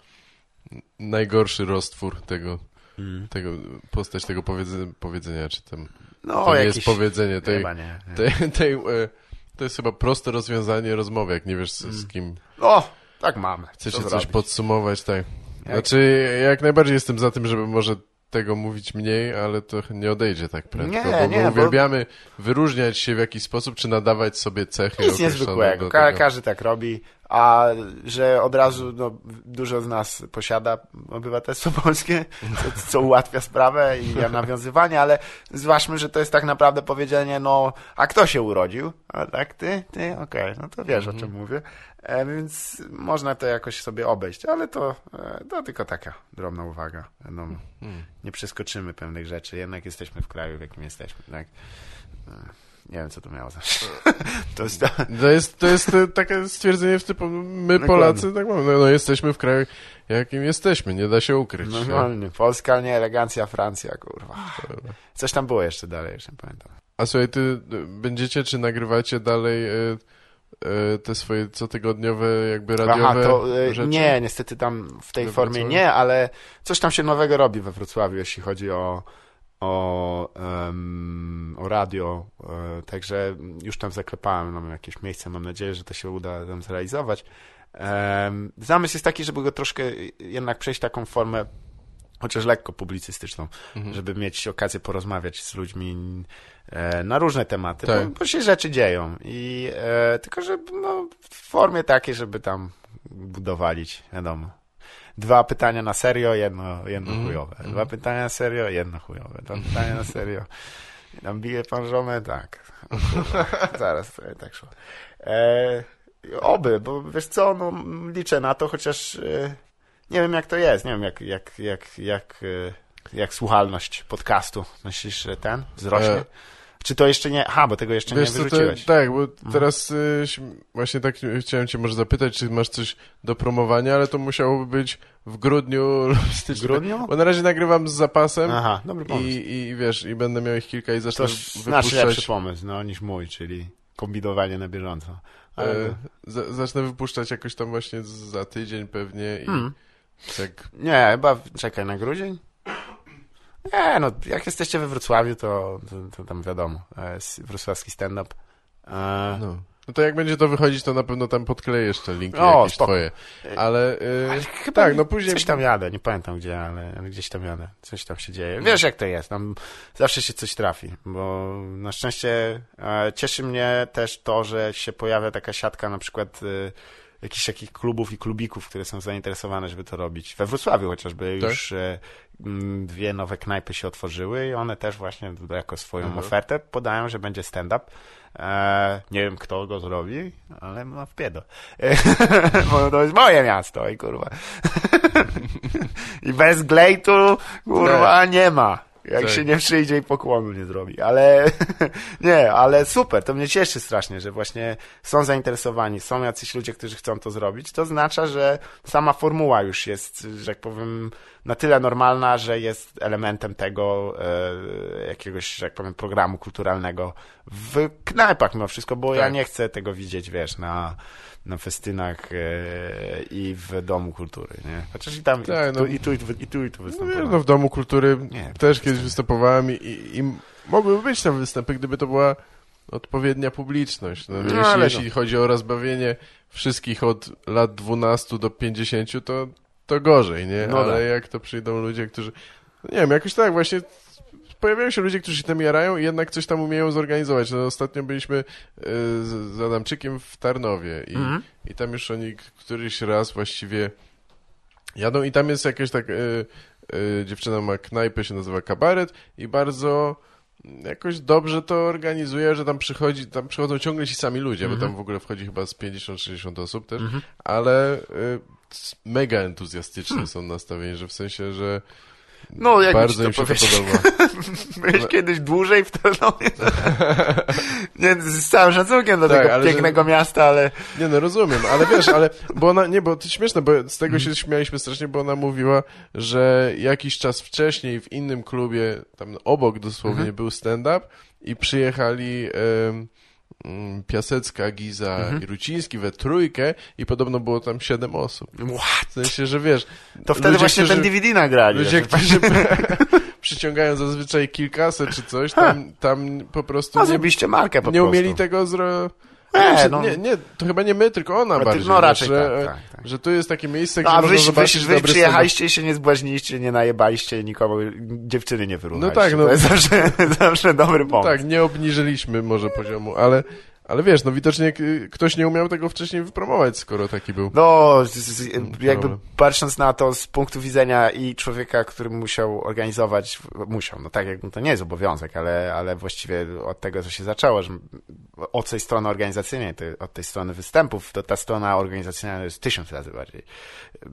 najgorszy roztwór tego mm. tego, postać tego powiedzenia, powiedzenia czy tam... No, to nie jest powiedzenie tej... Chyba nie. nie. tej, <laughs> tej e, to jest chyba proste rozwiązanie rozmowy, jak nie wiesz z, z kim... O, tak mamy. Chcesz coś podsumować, tak. Jak? Znaczy, jak najbardziej jestem za tym, żeby może tego mówić mniej, ale to nie odejdzie tak prędko, nie, bo nie, uwielbiamy bo... wyróżniać się w jakiś sposób, czy nadawać sobie cechy Nic niezwykłego, Ka każdy tak robi, a że od razu no, dużo z nas posiada obywatelstwo polskie, co, co ułatwia sprawę i nawiązywanie, ale zważmy, że to jest tak naprawdę powiedzenie, no, a kto się urodził? A tak, ty? Ty? Okej, okay, no to wiesz, o czym mhm. mówię. E, więc można to jakoś sobie obejść, ale to, e, to tylko taka drobna uwaga. No, mhm. nie przeskoczymy pewnych rzeczy, jednak jesteśmy w kraju, w jakim jesteśmy, tak? E, nie wiem, co to miało znaczyć. <laughs> To jest, to jest, to jest takie stwierdzenie w typu, my Polacy, tak mamy, no, no, jesteśmy w kraju, jakim jesteśmy, nie da się ukryć. Normalnie. Polska, nie elegancja, Francja, kurwa. Coś tam było jeszcze dalej, już nie pamiętam. A słuchaj, ty będziecie, czy nagrywacie dalej y, te swoje cotygodniowe jakby radiowe Aha, to, y, rzeczy? Nie, niestety tam w tej formie nie, ale coś tam się nowego robi we Wrocławiu, jeśli chodzi o o, um, o radio, e, także już tam zaklepałem, mam jakieś miejsce, mam nadzieję, że to się uda tam zrealizować. Um, zamysł jest taki, żeby go troszkę jednak przejść taką formę chociaż lekko publicystyczną, mhm. żeby mieć okazję porozmawiać z ludźmi e, na różne tematy, tak. bo, bo, się rzeczy dzieją. I e, tylko, że no, w formie takiej, żeby tam budowalić, wiadomo dwa pytania na serio, jedno, jedno mm. chujowe. Dwa mm. pytania na serio, jedno chujowe. Dwa <laughs> pytania na serio. Tam bije pan żonę? Tak. <laughs> Zaraz, tak szło. E, oby, bo wiesz co, no, liczę na to, chociaż e, nie wiem jak to jest, nie wiem jak, jak, jak, jak, e, jak słuchalność podcastu. Myślisz, że ten wzrośnie? E czy to jeszcze nie... Aha, bo tego jeszcze Wiesz, nie wyrzuciłeś. To, tak, bo mhm. teraz y, właśnie tak chciałem cię może zapytać, czy masz coś do promowania, ale to musiałoby być w grudniu <laughs> W grudniu? Bo na razie nagrywam z zapasem. Aha, dobry pomysł. I, I wiesz, i będę miał ich kilka i zacznę to wypuszczać... lepszy pomysł, no, niż mój, czyli kombinowanie na bieżąco. Ale... E, zacznę wypuszczać jakoś tam właśnie za tydzień pewnie i... Hmm. Tak... Nie, chyba czekaj na grudzień? Nie, no, jak jesteście we Wrocławiu, to, to, to tam wiadomo, wrocławski stand-up. E... No. No to jak będzie to wychodzić, to na pewno tam podkleję jeszcze linki o, jakieś spoko. twoje. Ale, yy, ale chyba tak, no później... Coś tam jadę, nie pamiętam gdzie, ale, ale gdzieś tam jadę. Coś tam się dzieje. Wiesz jak to jest, tam zawsze się coś trafi, bo na szczęście e, cieszy mnie też to, że się pojawia taka siatka na przykład... E, jakichś takich klubów i klubików, które są zainteresowane, żeby to robić. We Wrocławiu chociażby Tak? już e, m, dwie nowe knajpy się otworzyły i one też właśnie jako swoją Mhm. ofertę podają, że będzie stand-up. E, nie wiem, kto go zrobi, ale no w piedo. E, <laughs> bo to jest moje miasto i kurwa. <laughs> I bez glejtu, kurwa, nie ma. Jak Tak. się nie przyjdzie i pokłonu nie zrobi. Ale <laughs> nie, ale super, to mnie cieszy strasznie, że właśnie są zainteresowani, są jacyś ludzie, którzy chcą to zrobić. To oznacza, że sama formuła już jest, że jak powiem, na tyle normalna, że jest elementem tego e, jakiegoś, że jak powiem, programu kulturalnego w knajpach mimo wszystko, bo ja Tak. nie chcę tego widzieć, wiesz, na, na festynach e, i w Domu Kultury, nie? Chociaż i tam, Tak, i, tu, no. i, tu, i tu, i tu, i tu No, występowałem. no w Domu Kultury Nie, też kiedyś występowałem i, i, i mogłyby być tam występy, gdyby to była odpowiednia publiczność. No, jeśli, ale no. jeśli chodzi o rozbawienie wszystkich od lat 12 do 50, to, to gorzej, nie? No Ale tak. jak to przyjdą ludzie, którzy... No, nie wiem, jakoś tak właśnie pojawiają się ludzie, którzy się tam jarają i jednak coś tam umieją zorganizować. No, ostatnio byliśmy y, z, Adamczykiem w Tarnowie i, Mhm. i tam już oni któryś raz właściwie jadą i tam jest jakaś tak... Y, y, dziewczyna ma knajpę, się nazywa Kabaret i bardzo jakoś dobrze to organizuje, że tam przychodzi, tam przychodzą ciągle ci sami ludzie, bo tam w ogóle wchodzi chyba z 50-60 osób też, ale y, mega entuzjastycznie są nastawieni, że w sensie, że No, jak bardzo mi się to powiedzieć? podoba. <laughs> Byłeś kiedyś dłużej w Tarnowie? <laughs> nie, z całym szacunkiem do Tak, tego ale że- pięknego miasta, ale... Nie no, rozumiem, ale wiesz, ale, <laughs> bo ona, nie, bo to śmieszne, bo z tego się śmialiśmy strasznie, bo ona mówiła, że jakiś czas wcześniej w innym klubie, tam obok dosłownie był stand-up i przyjechali Piasecka, Giza i Ruciński we trójkę i podobno było tam siedem osób. What? W sensie, że wiesz... To wtedy ludzie, właśnie którzy- ten DVD nagrali. Ludzie, którzy <laughs> przyciągają zazwyczaj kilkaset czy coś, tam, tam po prostu No, nie, markę po nie prostu. umieli tego zro... Nie, Znaczy, no. nie, nie, to chyba nie my, tylko ona No, bardziej. no, raczej że, tak, tak, tak. że tu jest takie miejsce, No, gdzie a można wy, wy, zobaczyć wy dobry przyjechaliście i się nie zbłaźniliście, nie najebaliście nikomu, dziewczyny nie wyruchaliście. No tak, no. To jest zawsze, <laughs> zawsze dobry stand-up. pomysł. Tak, nie obniżyliśmy może poziomu, ale, ale wiesz, no widocznie k- ktoś nie umiał tego wcześniej wypromować, skoro taki był. No, z, z, jakby patrząc na to z punktu widzenia i człowieka, który musiał organizować, musiał, no tak jakby to nie jest obowiązek, ale, ale właściwie od tego, co się zaczęło, że od tej strony organizacyjnej, od tej strony występów, to ta strona organizacyjna jest tysiąc razy bardziej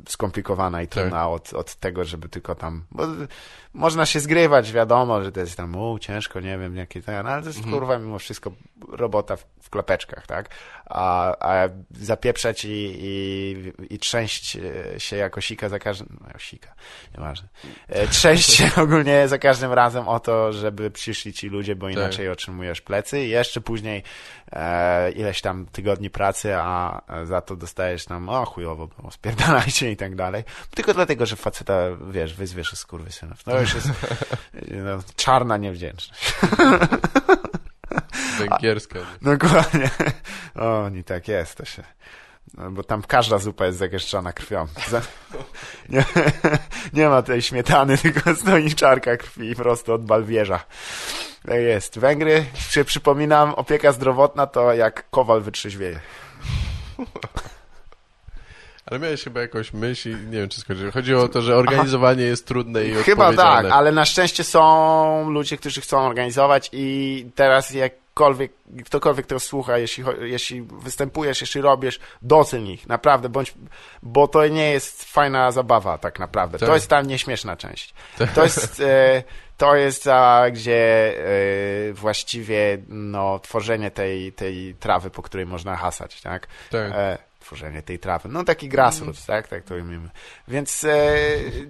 skomplikowana i trudna od, od tego, żeby tylko tam, bo można się zgrywać, wiadomo, że to jest tam, u, ciężko, nie wiem, jakie ten, ale to jest kurwa mimo wszystko robota w, w klapeczkach, tak? A, a zapieprzać i, i, i trzęść e, się jako sika za każdym, no sika, nieważne, e, trzęść się <laughs> ogólnie za każdym razem o to, żeby przyszli ci ludzie, bo inaczej otrzymujesz plecy i jeszcze później e, ileś tam tygodni pracy, a za to dostajesz tam, o chujowo było, spierdalajcie i tak dalej. Tylko dlatego, że faceta, wiesz, wyzwiesz z skurwysynów. No już jest <laughs> no, czarna niewdzięczność. <laughs> Węgierska. Dokładnie. O, nie tak jest, to się... No, bo tam każda zupa jest zagęszczona krwią. Nie, nie ma tej śmietany, <laughs> tylko stoi czarka krwi prosto od balwierza. Tak jest. Węgry, się przypominam, opieka zdrowotna to jak kowal wytrzeźwieje. <laughs> Ale miałeś chyba jakąś myśl i nie wiem, czy skończyłem. Chodzi o to, że organizowanie jest trudne i Chyba tak, ale na szczęście są ludzie, którzy chcą organizować i teraz jakkolwiek, ktokolwiek to słucha, jeśli, jeśli występujesz, jeśli robisz, docen ich, naprawdę, bądź, bo to nie jest fajna zabawa tak naprawdę. Tak. To jest ta nieśmieszna część. To jest, e, to jest a, gdzie e, właściwie no, tworzenie tej, tej trawy, po której można hasać, tak? Tak. E, tworzenie tej trawy. No taki grassroots, tak? Tak to ujmiemy. Więc e,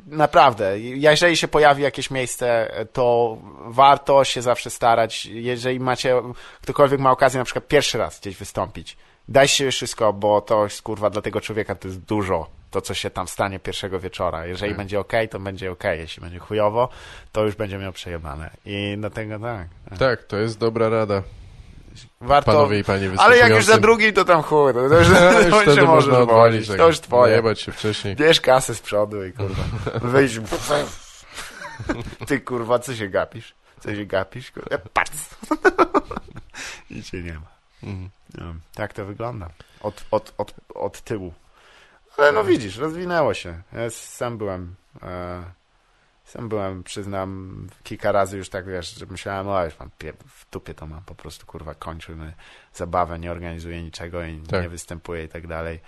naprawdę, jeżeli się pojawi jakieś miejsce, e, to warto się zawsze starać. Jeżeli macie, ktokolwiek ma okazję na przykład pierwszy raz gdzieś wystąpić, daj się wszystko, bo to jest kurwa dla tego człowieka to jest dużo. To, co się tam stanie pierwszego wieczora. Jeżeli Tak. będzie ok, to będzie ok. Jeśli będzie chujowo, to już będzie miał przejebane. I dlatego tak. tak. Tak, to jest dobra rada. Warto, Panowie i panie ale jak już za drugi, to tam chuj. To, już, No, to już <laughs> wtedy się możesz można odwalić. Tak, To już twoje. Jebać się wcześniej. Bierz kasę z przodu i kurwa, wyjść. <laughs> Ty kurwa, co się gapisz? Co się gapisz? Kurwa, patrz. <laughs> I cię nie ma. Mhm. No, tak to wygląda. Od, od, od, od tyłu. Ale no widzisz, rozwinęło się. Ja sam byłem, e, sam byłem, przyznam, kilka razy już tak, wiesz, że myślałem, o, już mam w dupie to mam, po prostu, kurwa, kończymy zabawę, nie organizuję niczego i Tak. nie występuję i tak dalej.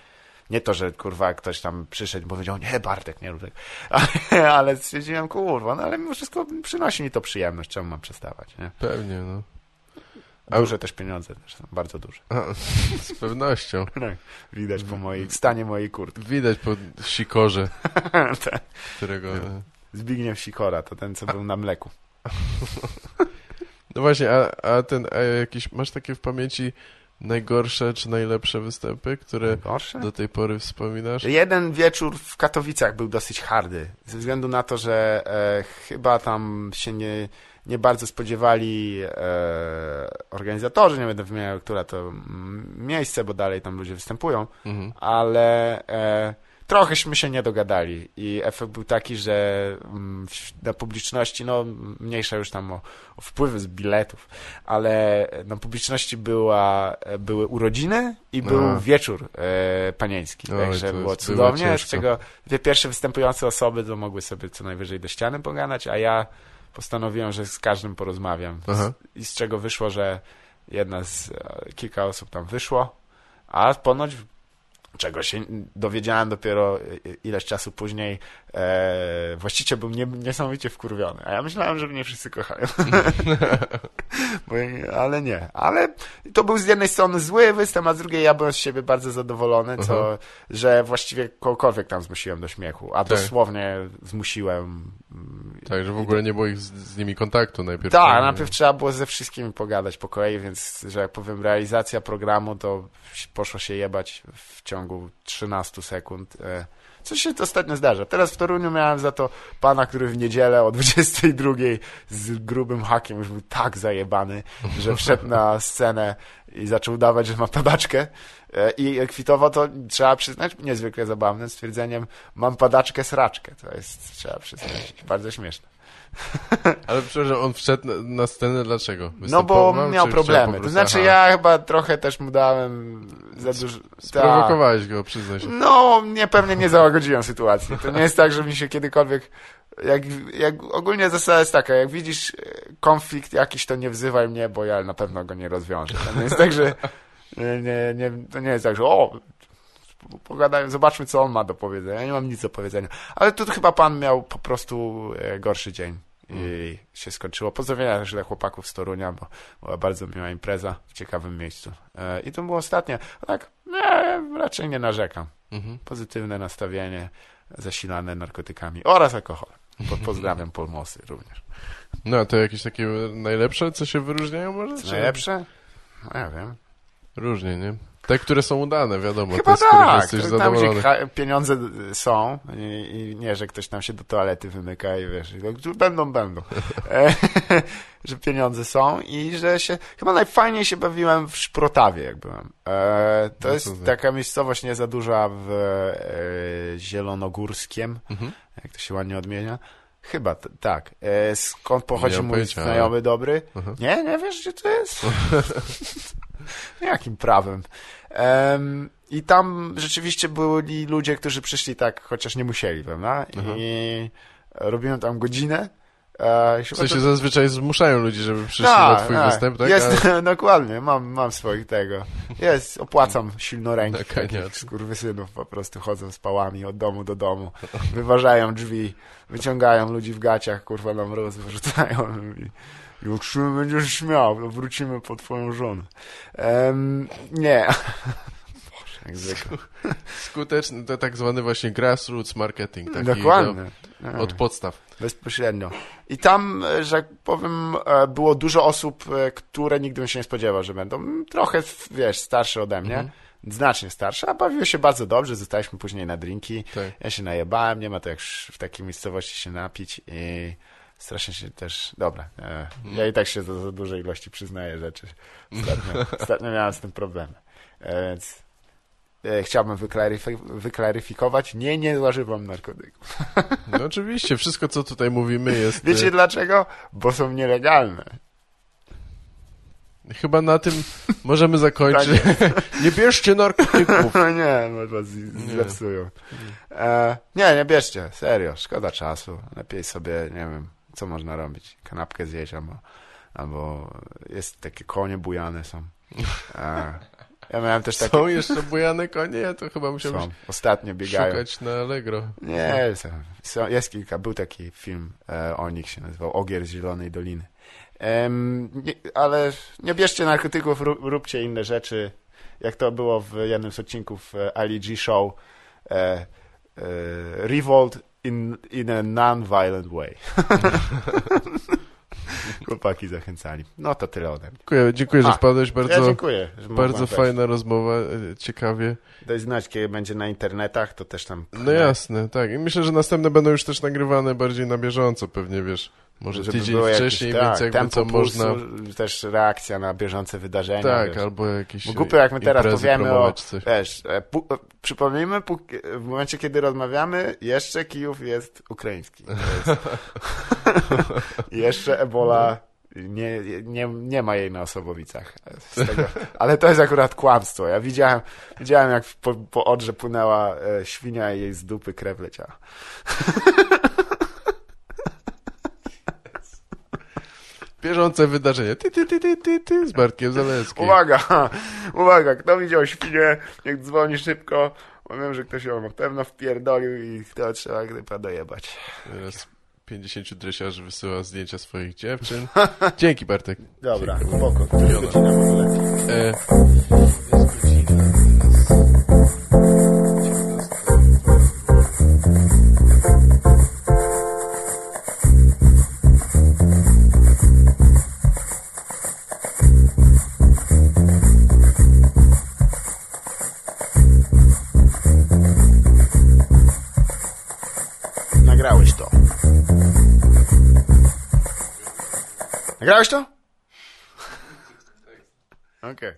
Nie to, że kurwa ktoś tam przyszedł i powiedział, nie Bartek, nie rób tak. <laughs> Ale, ale stwierdziłem, kurwa, no ale mimo wszystko przynosi mi to przyjemność, czemu mam przestawać, nie? Pewnie, no. A- Duże też pieniądze też są, bardzo duże. A, <laughs> z pewnością. <laughs> Tak, Widać po mojej, stanie mojej kurtki. Widać po sikorze, Tak. którego... e, Zbigniew Sikora, to ten, co był na mleku. No właśnie, a, a ten, a jakiś, masz takie w pamięci najgorsze czy najlepsze występy, które Gorsze? do tej pory wspominasz? Jeden wieczór w Katowicach był dosyć hardy, ze względu na to, że e, chyba tam się nie, nie bardzo spodziewali e, organizatorzy, nie będę wymieniał, która to mm, miejsce, bo dalej tam ludzie występują, Mhm. ale e, trochęśmy się nie dogadali i efekt był taki, że mm, na publiczności, no mniejsza już tam o, o wpływy z biletów, ale na publiczności była, były urodziny i był Aha. wieczór e, panieński, Oj, także było cudownie, z czego dwie pierwsze występujące osoby to mogły sobie co najwyżej do ściany pogadać, a ja postanowiłem, że z każdym porozmawiam Aha. i z czego wyszło, że jedna z, e, kilka osób tam wyszło, a ponoć czego się dowiedziałem dopiero e, ileś czasu później, e, właściciel był nie, niesamowicie wkurwiony, a ja myślałem, że mnie wszyscy kochają. <laughs> Ale nie, ale to był z jednej strony zły występ, a z drugiej ja byłem z siebie bardzo zadowolony, co, Aha. że właściwie kogokolwiek tam zmusiłem do śmiechu, a Tak. dosłownie zmusiłem Tak, że w ogóle nie było ich z, z nimi kontaktu najpierw. tak, najpierw trzeba było ze wszystkimi pogadać po kolei, więc, że jak powiem, realizacja programu to poszło się jebać w ciągu 13 sekund. Co się ostatnio zdarza. Teraz w Toruniu miałem za to pana, który w niedzielę o 22 z grubym hakiem już był tak zajebany, że wszedł na scenę i zaczął dawać, że ma padaczkę e, i kwitował to, trzeba przyznać, niezwykle zabawnym stwierdzeniem, mam padaczkę sraczkę. To jest, trzeba przyznać, bardzo śmieszne. <laughs> Ale przepraszam, on wszedł na, na scenę dlaczego? No bo miał problemy. To znaczy Aha. ja chyba trochę też mu dałem za dużo... Tak. Sprowokowałeś go, przyznaj się. No, nie, pewnie nie załagodziłem sytuacji. To nie jest tak, że mi się kiedykolwiek... Jak, jak ogólnie zasada jest taka, jak widzisz e, konflikt jakiś, to nie wzywaj mnie, bo ja na pewno go nie rozwiążę. To nie jest tak, że... Nie, nie, nie, to nie jest tak, że o, pogadajmy, zobaczmy, co on ma do powiedzenia. Ja nie mam nic do powiedzenia. Ale tu chyba pan miał po prostu e, gorszy dzień i się skończyło. Pozdrowienia też dla chłopaków z Torunia, bo była bardzo miła impreza w ciekawym miejscu. E, I to było ostatnie. A tak, nie, raczej nie narzekam. Mhm. Pozytywne nastawienie, zasilane narkotykami oraz alkoholem. Po, pozdrawiam <laughs> Polmosy również. No, a to jakieś takie najlepsze, co się wyróżniają może? Najlepsze? No ja wiem. Różnie, nie? Te, które są udane, wiadomo, Chyba te, z tak. jesteś Tam, gdzie zadowolony. pieniądze są i, i nie, że ktoś tam się do toalety wymyka i wiesz, i tak, będą, będą. <laughs> E, <laughs> że pieniądze są i że się, chyba najfajniej się bawiłem w Szprotawie, jak byłem. E, to No jest to tak. taka miejscowość nie za duża w e, Zielonogórskiem, Mhm. jak to się ładnie odmienia. Chyba, tak. E, skąd pochodzi mój pojęcia, znajomy dobry? Aha. Nie, nie wiesz, gdzie to jest? <laughs> Jakim prawem? Em, I tam rzeczywiście byli ludzie, którzy przyszli tak, chociaż nie musieli, prawda? Aha. I robiłem tam godzinę. E, W sensie zazwyczaj zmuszają ludzi, żeby przyszli Tak, na twój tak. występ, tak? Jest, <laughs> dokładnie, mam, mam swoich tego. Jest, opłacam silnoręki Na takich skurwysynów, po prostu chodzą z pałami od domu do domu, wyważają drzwi, wyciągają ludzi w gaciach, kurwa na mróz, wyrzucają i, i utrzymy będziesz śmiał, to wrócimy po twoją żonę. Em, nie. <laughs> Skuteczny, to tak zwany właśnie grassroots marketing. Taki Dokładnie. do- Od podstaw. Bezpośrednio. I tam, e, że tak powiem, e, było dużo osób, e, które nigdy bym się nie spodziewał, że będą trochę, wiesz, starsze ode mnie. Mhm. Znacznie starsze, a bawiły się bardzo dobrze. Zostaliśmy później na drinki. Tak. Ja się najebałem, nie ma to jak w takiej miejscowości się napić i strasznie się też... Dobra, e, ja i tak się za, za dużej ilości przyznaję rzeczy. Ostatnio, <laughs> ostatnio miałem z tym problemy. E, więc e, chciałbym wyklaryfikować, nie, nie zażywam narkotyków. No oczywiście, wszystko co tutaj mówimy jest... Wiecie dlaczego? Bo są nielegalne. chyba na tym możemy zakończyć. <laughs> nie bierzcie narkotyków. <laughs> nie, no was z- zepsują. E, nie, nie bierzcie, serio, szkoda czasu. Lepiej sobie, nie wiem, co można robić. Kanapkę zjeść albo, albo jest takie konie bujane są. E, ja miałem też <laughs> takie... Są jeszcze bujane konie? Ja to chyba musiałbym Są. Ostatnio biegają. szukać na Allegro. Nie, są, są, jest kilka. Był taki film e, o nich się nazywał Ogier z Zielonej Doliny. Em, nie, ale nie bierzcie narkotyków, rób, róbcie inne rzeczy. Jak to było w jednym z odcinków e, Ali G Show. E, e, revolt in, in a non-violent way. <laughs> Chłopaki zachęcali. No to tyle ode mnie. Dziękuję, dziękuję że wpadłeś. ja Bardzo, dziękuję. że mogłem bardzo wejść. fajna rozmowa, e, ciekawie. Daj znać, kiedy będzie na internetach, to też tam... No jasne, tak. I myślę, że następne będą już też nagrywane bardziej na bieżąco, pewnie wiesz. Może Żeby tydzień było jakieś- wcześniej, tak, więc jakby tempo co można. Też reakcja na bieżące wydarzenia. Tak, wiesz. albo jakieś. Bo głupio jak my teraz powiemy o, coś. wiesz, e, e, przypomnijmy, w momencie, kiedy rozmawiamy, jeszcze Kijów jest ukraiński. Jest... <laughs> jeszcze Ebola nie, nie, nie ma jej na Osobowicach. Tego, ale to jest akurat kłamstwo. Ja widziałem, widziałem jak po, po Odrze płynęła e, świnia i jej z dupy krew leciała. <laughs> Bieżące wydarzenie. Ty, ty, ty, ty, ty, ty, z Bartkiem Zalewskim. Uwaga, <laughs> uwaga, kto widział świnię, niech dzwoni szybko, bo wiem, że ktoś ją na pewno wpierdolił i to trzeba grypa dojebać. Teraz 50 dresiarzy wysyła zdjęcia swoich dziewczyn. <laughs> Dzięki Bartek. Dobra, spoko, to jest godzina. E, Nagrałeś Nagrałeś to? Okej.